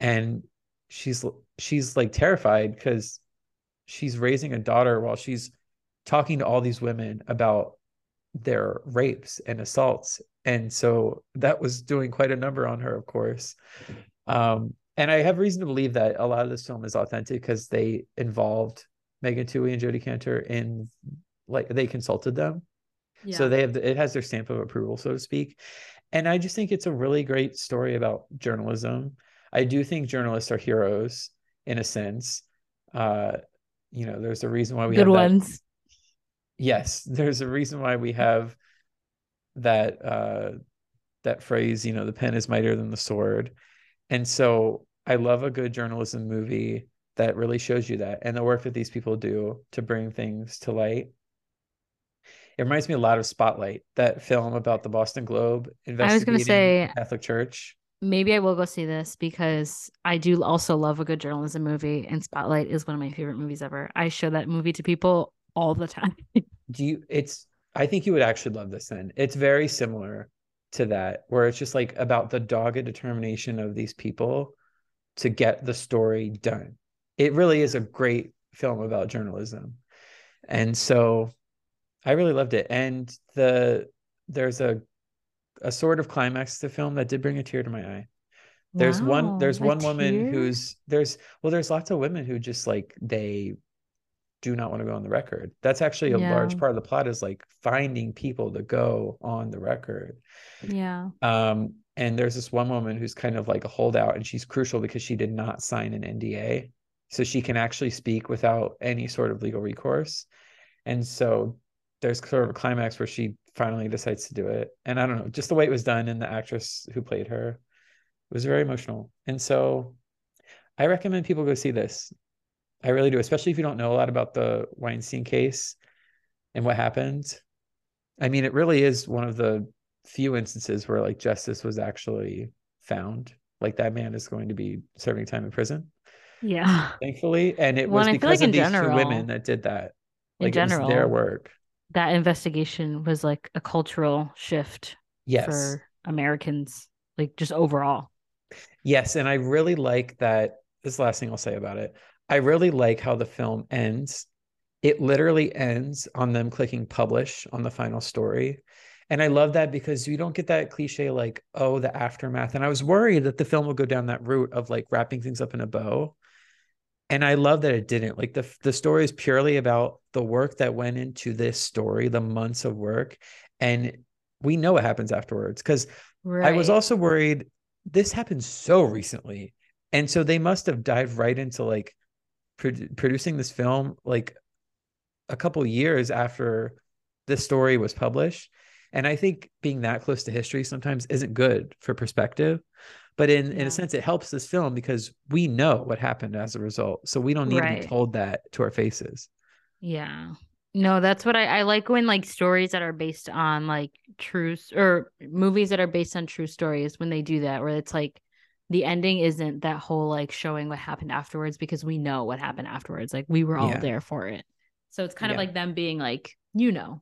and she's she's like terrified because she's raising a daughter while she's talking to all these women about their rapes and assaults and so that was doing quite a number on her of course um, and i have reason to believe that a lot of this film is authentic because they involved megan twohey and jodi Kantor in like they consulted them yeah. so they have it has their stamp of approval so to speak and I just think it's a really great story about journalism. I do think journalists are heroes in a sense. Uh, you know, there's a reason why we good have ones. Yes, there's a reason why we have that uh, that phrase. You know, the pen is mightier than the sword, and so I love a good journalism movie that really shows you that, and the work that these people do to bring things to light it reminds me a lot of Spotlight, that film about the Boston Globe investigating I was going to say Catholic Church. Maybe I will go see this because I do also love a good journalism movie, and Spotlight is one of my favorite movies ever. I show that movie to people all the time. [LAUGHS] do you? It's. I think you would actually love this. Then it's very similar to that, where it's just like about the dogged determination of these people to get the story done. It really is a great film about journalism. And so I really loved it. And the there's a a sort of climax to the film that did bring a tear to my eye. There's wow, one there's one tear? woman who's there's well there's lots of women who just like they do not want to go on the record. That's actually a yeah. large part of the plot is like finding people to go on the record. Yeah. Um and there's this one woman who's kind of like a holdout and she's crucial because she did not sign an NDA. So she can actually speak without any sort of legal recourse. And so there's sort of a climax where she finally decides to do it. And I don't know, just the way it was done and the actress who played her was very emotional. And so I recommend people go see this. I really do, especially if you don't know a lot about the Weinstein case and what happened. I mean, it really is one of the few instances where like justice was actually found. Like that man is going to be serving time in prison. Yeah. Thankfully. And it Well, was and I feel because like of in these general- two women that did that. In Like it was their work. that investigation was like a cultural shift Yes. for Americans, like just overall. Yes, and I really like that. This is the last thing I'll say about it. I really like how the film ends. It literally ends on them clicking publish on the final story. And I love that because you don't get that cliche like, oh, the aftermath. And I was worried that the film would go down that route of like wrapping things up in a bow. And I love that it didn't. Like the the story is purely about the work that went into this story, the months of work. And we know what happens afterwards. Because Right. I was also worried this happened so recently. And so they must have dived right into like produ- producing this film like a couple years after this story was published. And I think being that close to history sometimes isn't good for perspective. But in, in a sense, it helps this film because we know what happened as a result. So we don't need to be told that to our faces. Yeah. No, that's what I, I like when like stories that are based on like true or movies that are based on true stories when they do that, where it's like the ending isn't that whole like showing what happened afterwards because we know what happened afterwards. Like we were all Yeah. there for it. So it's kind of like them being like, you know,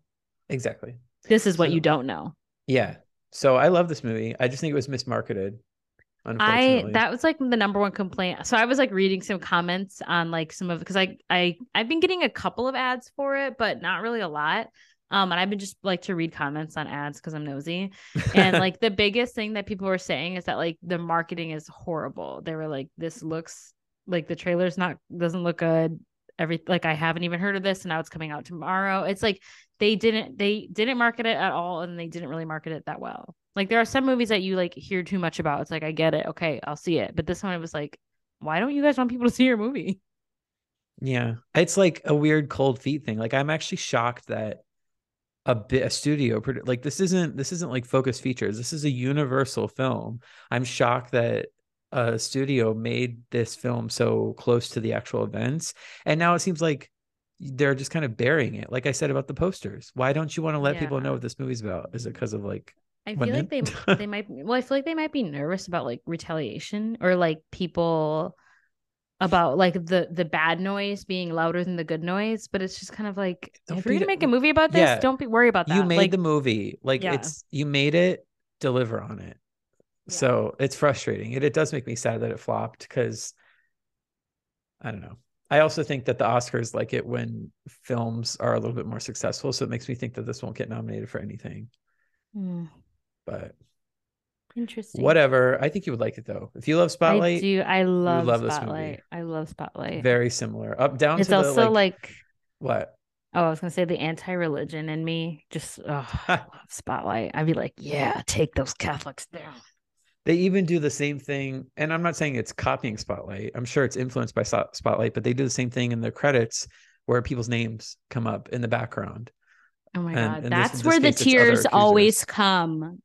Exactly. this is what you don't know. Yeah. So I love this movie. I just think it was mismarketed. I that was like the number one complaint. So I was like reading some comments on like some of because I I I've been getting a couple of ads for it, but not really a lot. Um, and I've been just like to read comments on ads because I'm nosy. And [LAUGHS] like the biggest thing that people were saying is that like the marketing is horrible. They were like, this looks like the trailer's not doesn't look good. Every like I haven't even heard of this, and now it's coming out tomorrow. It's like they didn't they didn't market it at all, and they didn't really market it that well. Like there are some movies that you like hear too much about. It's like I get it, okay, I'll see it. But this one, it was like, why don't you guys want people to see your movie? Yeah. It's like a weird cold feet thing. Like I'm actually shocked that a bit a studio produ- like this isn't this isn't like focus features. This is a universal film. I'm shocked that a studio made this film so close to the actual events and now it seems like they're just kind of burying it. Like I said about the posters. Why don't you want to let people know Yeah. what this movie's about? Is it because of like I feel like they they might well, I feel like they might be nervous about like retaliation or like people about like the the bad noise being louder than the good noise. But it's just kind of like Don't if you're gonna make a movie about this, yeah. don't be worry about that. you made like, the movie like Yeah. it's you made it deliver on it Yeah. so it's frustrating it, it does make me sad that it flopped because i don't know i also think that the oscars like it when films are a little bit more successful so it makes me think that this won't get nominated for anything Hmm, but interesting. whatever i think you would like it though if you love Spotlight, I do. I love, love this. Spotlight. I love Spotlight. very similar up down it's to also the like, like, what oh, I was gonna say the anti-religion in me. Just oh, I [LAUGHS] love Spotlight. I'd be like, yeah, take those Catholics down. they even do the same thing and i'm not saying it's copying spotlight i'm sure it's influenced by spotlight but they do the same thing in the credits where people's names come up in the background Oh my And- god, this- that's this where the case, it's other tears always come.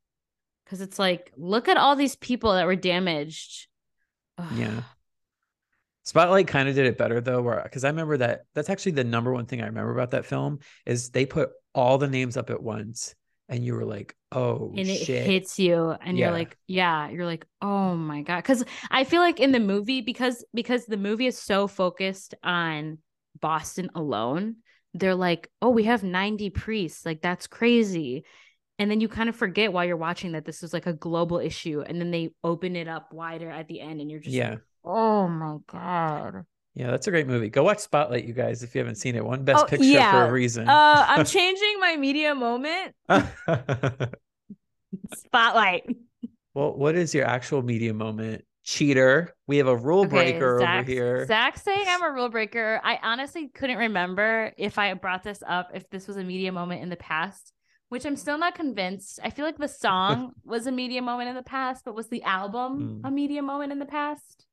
Because it's like, look at all these people that were damaged. Ugh. yeah spotlight kind of did it better though where because i remember that that's actually the number one thing i remember about that film is they put all the names up at once and you were like oh and it shit hits you and Yeah. you're like yeah you're like oh my god because i feel like in the movie because because the movie is so focused on boston alone they're like oh we have 90 priests like that's crazy and then you kind of forget while you're watching that this is like a global issue and then they open it up wider at the end and you're just yeah. Like, oh my god. Yeah that's a great movie. Go watch spotlight you guys if you haven't seen it. One best Oh, picture for a reason. Uh i'm [LAUGHS] changing my media moment. [LAUGHS] Spotlight. Well, what is your actual media moment? Cheater. We have a rule breaker over here. Zach saying I'm a rule breaker. I honestly couldn't remember if I brought this up, if this was a media moment in the past, which I'm still not convinced. I feel like the [LAUGHS] song was a media moment in the past, but was the album Hmm. a media moment in the past?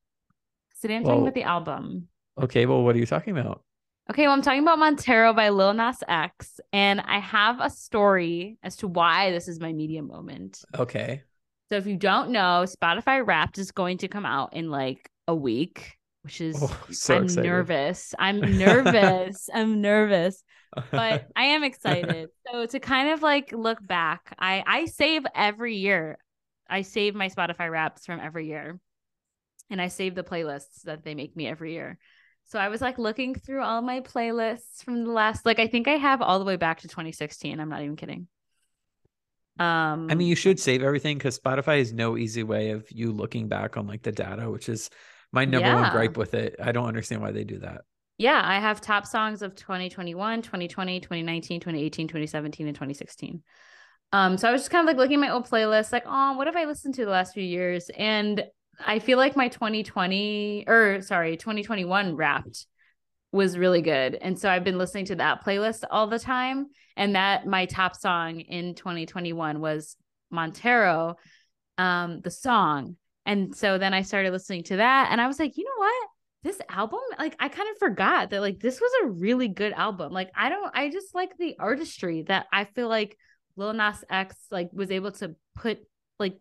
So I'm talking about the album. Okay, well, what are you talking about? Okay, well, I'm talking about Montero by Lil Nas X, and I have a story as to why this is my media moment. Okay. So if you don't know, Spotify Wrapped is going to come out in like a week. which is Oh, [LAUGHS] so I'm excited. nervous. I'm [LAUGHS] nervous. I'm nervous, but I am excited. [LAUGHS] So to kind of like look back, I I save every year. I save my Spotify wraps from every year. And I save the playlists that they make me every year. So I was like looking through all my playlists from the last like I think I have all the way back to 2016. I'm not even kidding. Um I mean, you should save everything because Spotify is no easy way of you looking back on like the data, which is my number one gripe with it. I don't understand why they do that. Yeah, I have top songs of 2021, 2020, 2019, 2018, 2017, and 2016. Um, so I was just kind of like looking at my old playlist, like, oh, what have I listened to the last few years? And I feel like my 2020 or sorry, 2021 wrapped was really good. And so I've been listening to that playlist all the time. And that my top song in 2021 was Montero, um, the song. And so then I started listening to that and I was like, you know what? This album, like I kind of forgot that like this was a really good album. Like I don't I just like the artistry that I feel like Lil Nas X like was able to put like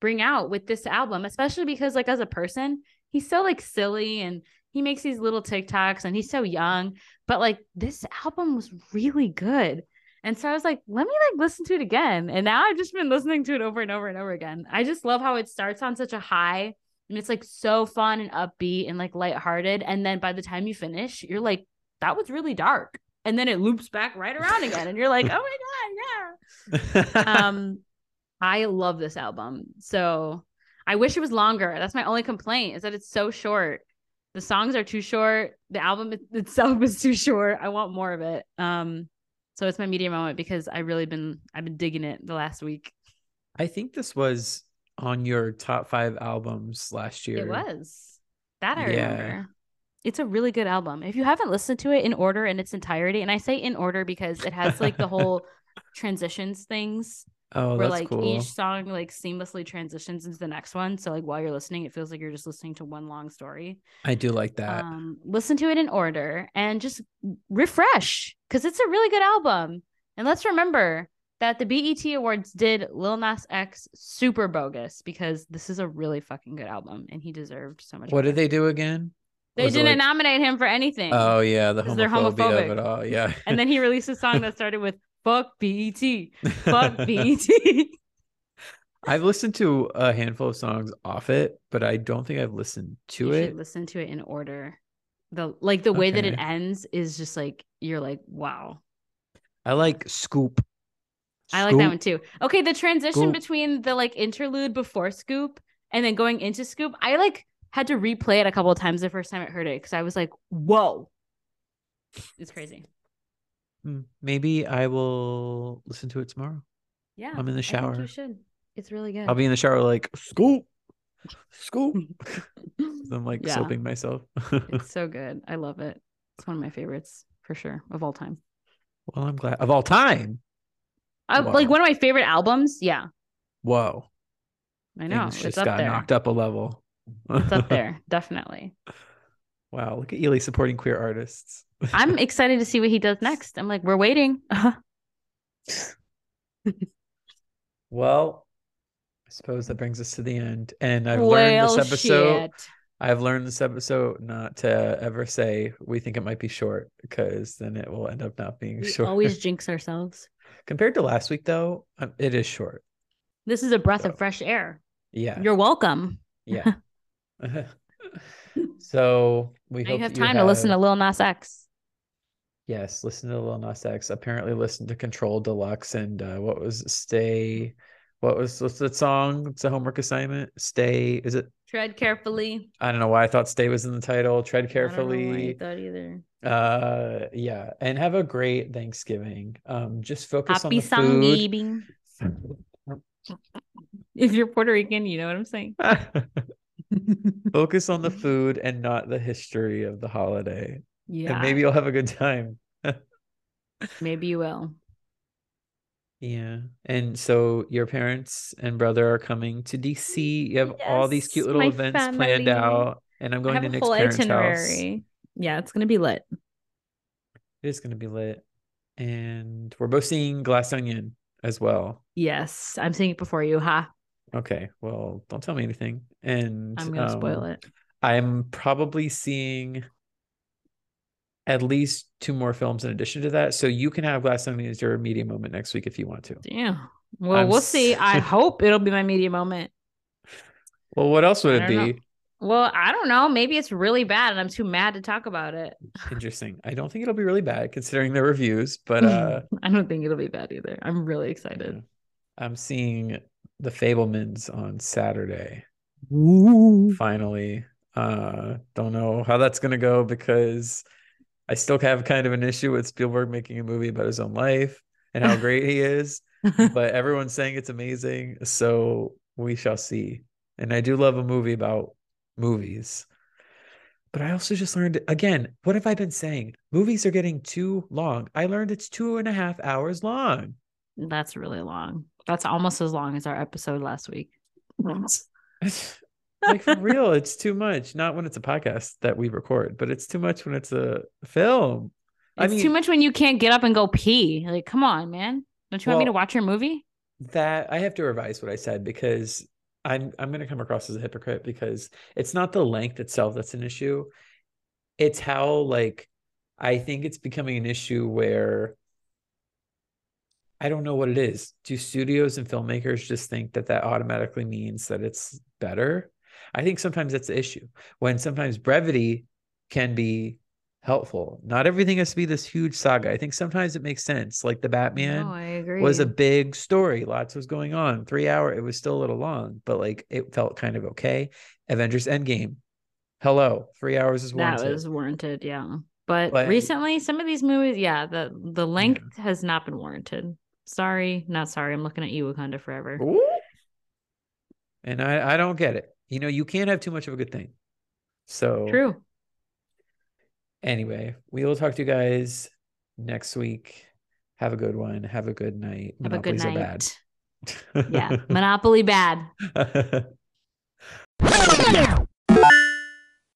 bring out with this album, especially because like as a person, he's so like silly and he makes these little TikToks and he's so young, but like this album was really good. And so I was like, let me like listen to it again. And now I've just been listening to it over and over and over again. I just love how it starts on such a high and it's like so fun and upbeat and like lighthearted. And then by the time you finish, you're like, that was really dark. And then it loops back right around again. And you're like, oh my God, yeah. Um, [LAUGHS] I love this album. So I wish it was longer. That's my only complaint is that it's so short. The songs are too short. The album itself is too short. I want more of it. Um, so it's my media moment because I really been I've been digging it the last week. I think this was on your top five albums last year. It was that I Yeah. remember. It's a really good album. If you haven't listened to it in order in its entirety, and I say in order because it has like the whole [LAUGHS] transitions things Oh, where like cool. each song like seamlessly transitions into the next one. So like while you're listening, it feels like you're just listening to one long story. I do like that. Um, listen to it in order and just refresh because it's a really good album. And let's remember that the BET Awards did Lil Nas X super bogus because this is a really fucking good album and he deserved so much. what did they do again? They Was didn't like- nominate him for anything. Oh yeah, the 'Cause they're homophobia homophobic. of it all. Yeah. [LAUGHS] And then he released a song that [LAUGHS] started with "Fuck BET, [LAUGHS] fuck BET." I've listened to a handful of songs off it, but I don't think I've listened to you it. listen to it in order. The like the way that it ends is just like you're like wow. I like Scoop. I like that one too. Okay, the transition Scoop. between the like interlude before Scoop and then going into Scoop, I like had to replay it a couple of times the first time I heard it because I was like, whoa. It's crazy. Hmm, Maybe I will listen to it tomorrow. Yeah. I'm in the shower. you should. It's really good. I'll be in the shower like Scoop, Scoop. [LAUGHS] I'm like Yeah. soaping myself. it's so [LAUGHS] good. I love it. It's one of my favorites for sure of all time. well, I'm glad of all time. Uh, like one of my favorite albums. Yeah, Whoa, I know. things It's just got there. knocked up a level. It's up there, [LAUGHS] definitely. wow, look at Ely supporting queer artists. I'm [LAUGHS] excited to see what he does next. I'm like, we're waiting. [LAUGHS] Well, I suppose that brings us to the end. And I've learned this episode. shit. I've learned this episode not to ever say we think it might be short because then it will end up not being We short. always jinx ourselves. Compared to last week, though, um, it is short. This is a breath So- of fresh air. Yeah. You're welcome. yeah. [LAUGHS] [LAUGHS] so we Now hope you have time to listen to Lil Nas X. Yes, listen to Lil Nas X. Apparently, listen to Control Deluxe and uh, what was it? Stay. What was what's that song? It's a homework assignment. Stay. Is it? Tread carefully. I don't know why I thought Stay was in the title. Tread carefully. I don't know why you carefully. thought either. Uh, yeah, and have a great Thanksgiving. Um, just focus Happy on the food. Thanksgiving. [LAUGHS] If you're Puerto Rican, you know what I'm saying. [LAUGHS] focus on the food and not the history of the holiday. Yeah, And maybe you'll have a good time. [LAUGHS] maybe you will. Yeah. And so your parents and brother are coming to DC. You have all these cute little events planned out. And I'm going to Nick's parents' house. itinerary. Yeah, it's gonna be lit. It is going to be lit. And we're both seeing Glass Onion as well. Yes, I'm seeing it before you, huh? Okay. Well, don't tell me anything. And I'm gonna spoil um, it. I'm probably seeing at least two more films in addition to that. So you can have Glass Onion as your media moment next week if you want to. Yeah. Well, I'm we'll s- see. I [LAUGHS] hope it'll be my media moment. Well, what else would it be? know. Well, I don't know. Maybe it's really bad and I'm too mad to talk about it. Interesting. I don't think it'll be really bad considering the reviews, but [LAUGHS] uh I don't think it'll be bad either. I'm really excited. yeah. I'm seeing the Fabelmans on Saturday. Ooh. Finally. Uh don't know how that's gonna go because I still have kind of an issue with Spielberg making a movie about his own life and how great he is. [LAUGHS] but everyone's saying it's amazing. So we shall see. And I do love a movie about movies. But I also just learned again, what have I been saying? Movies are getting too long. I learned it's two and a half hours long. That's really long. That's almost as long as our episode last week. [LAUGHS] like for real, it's too much. Not when it's a podcast that we record, but it's too much when it's a film. I It's mean, too much when you can't get up and go pee. Like, come on, man. Don't you want me to watch your movie? that I have to revise what I said because I'm I'm going to come across as a hypocrite because it's not the length itself that's an issue. It's how like I think it's becoming an issue where I don't know what it is. Do studios and filmmakers just think that that automatically means that it's better? I think sometimes that's the issue. When sometimes brevity can be helpful. Not everything has to be this huge saga. I think sometimes it makes sense. Like the Batman no, was a big story. Lots was going on. Three hour, it was still a little long, but like it felt kind of okay. Avengers Endgame. Hello. Three hours is that warranted. was warranted, yeah. But, But- recently, some of these movies, yeah, the the length has not been warranted. Sorry, not sorry. I'm looking at you, Wakanda Forever. Ooh. And I, I don't get it. You know, you can't have too much of a good thing. So True. anyway, we will talk to you guys next week. Have a good one. Have a good night. Have a good Monopolies are night. bad. Yeah. Monopoly bad. [LAUGHS]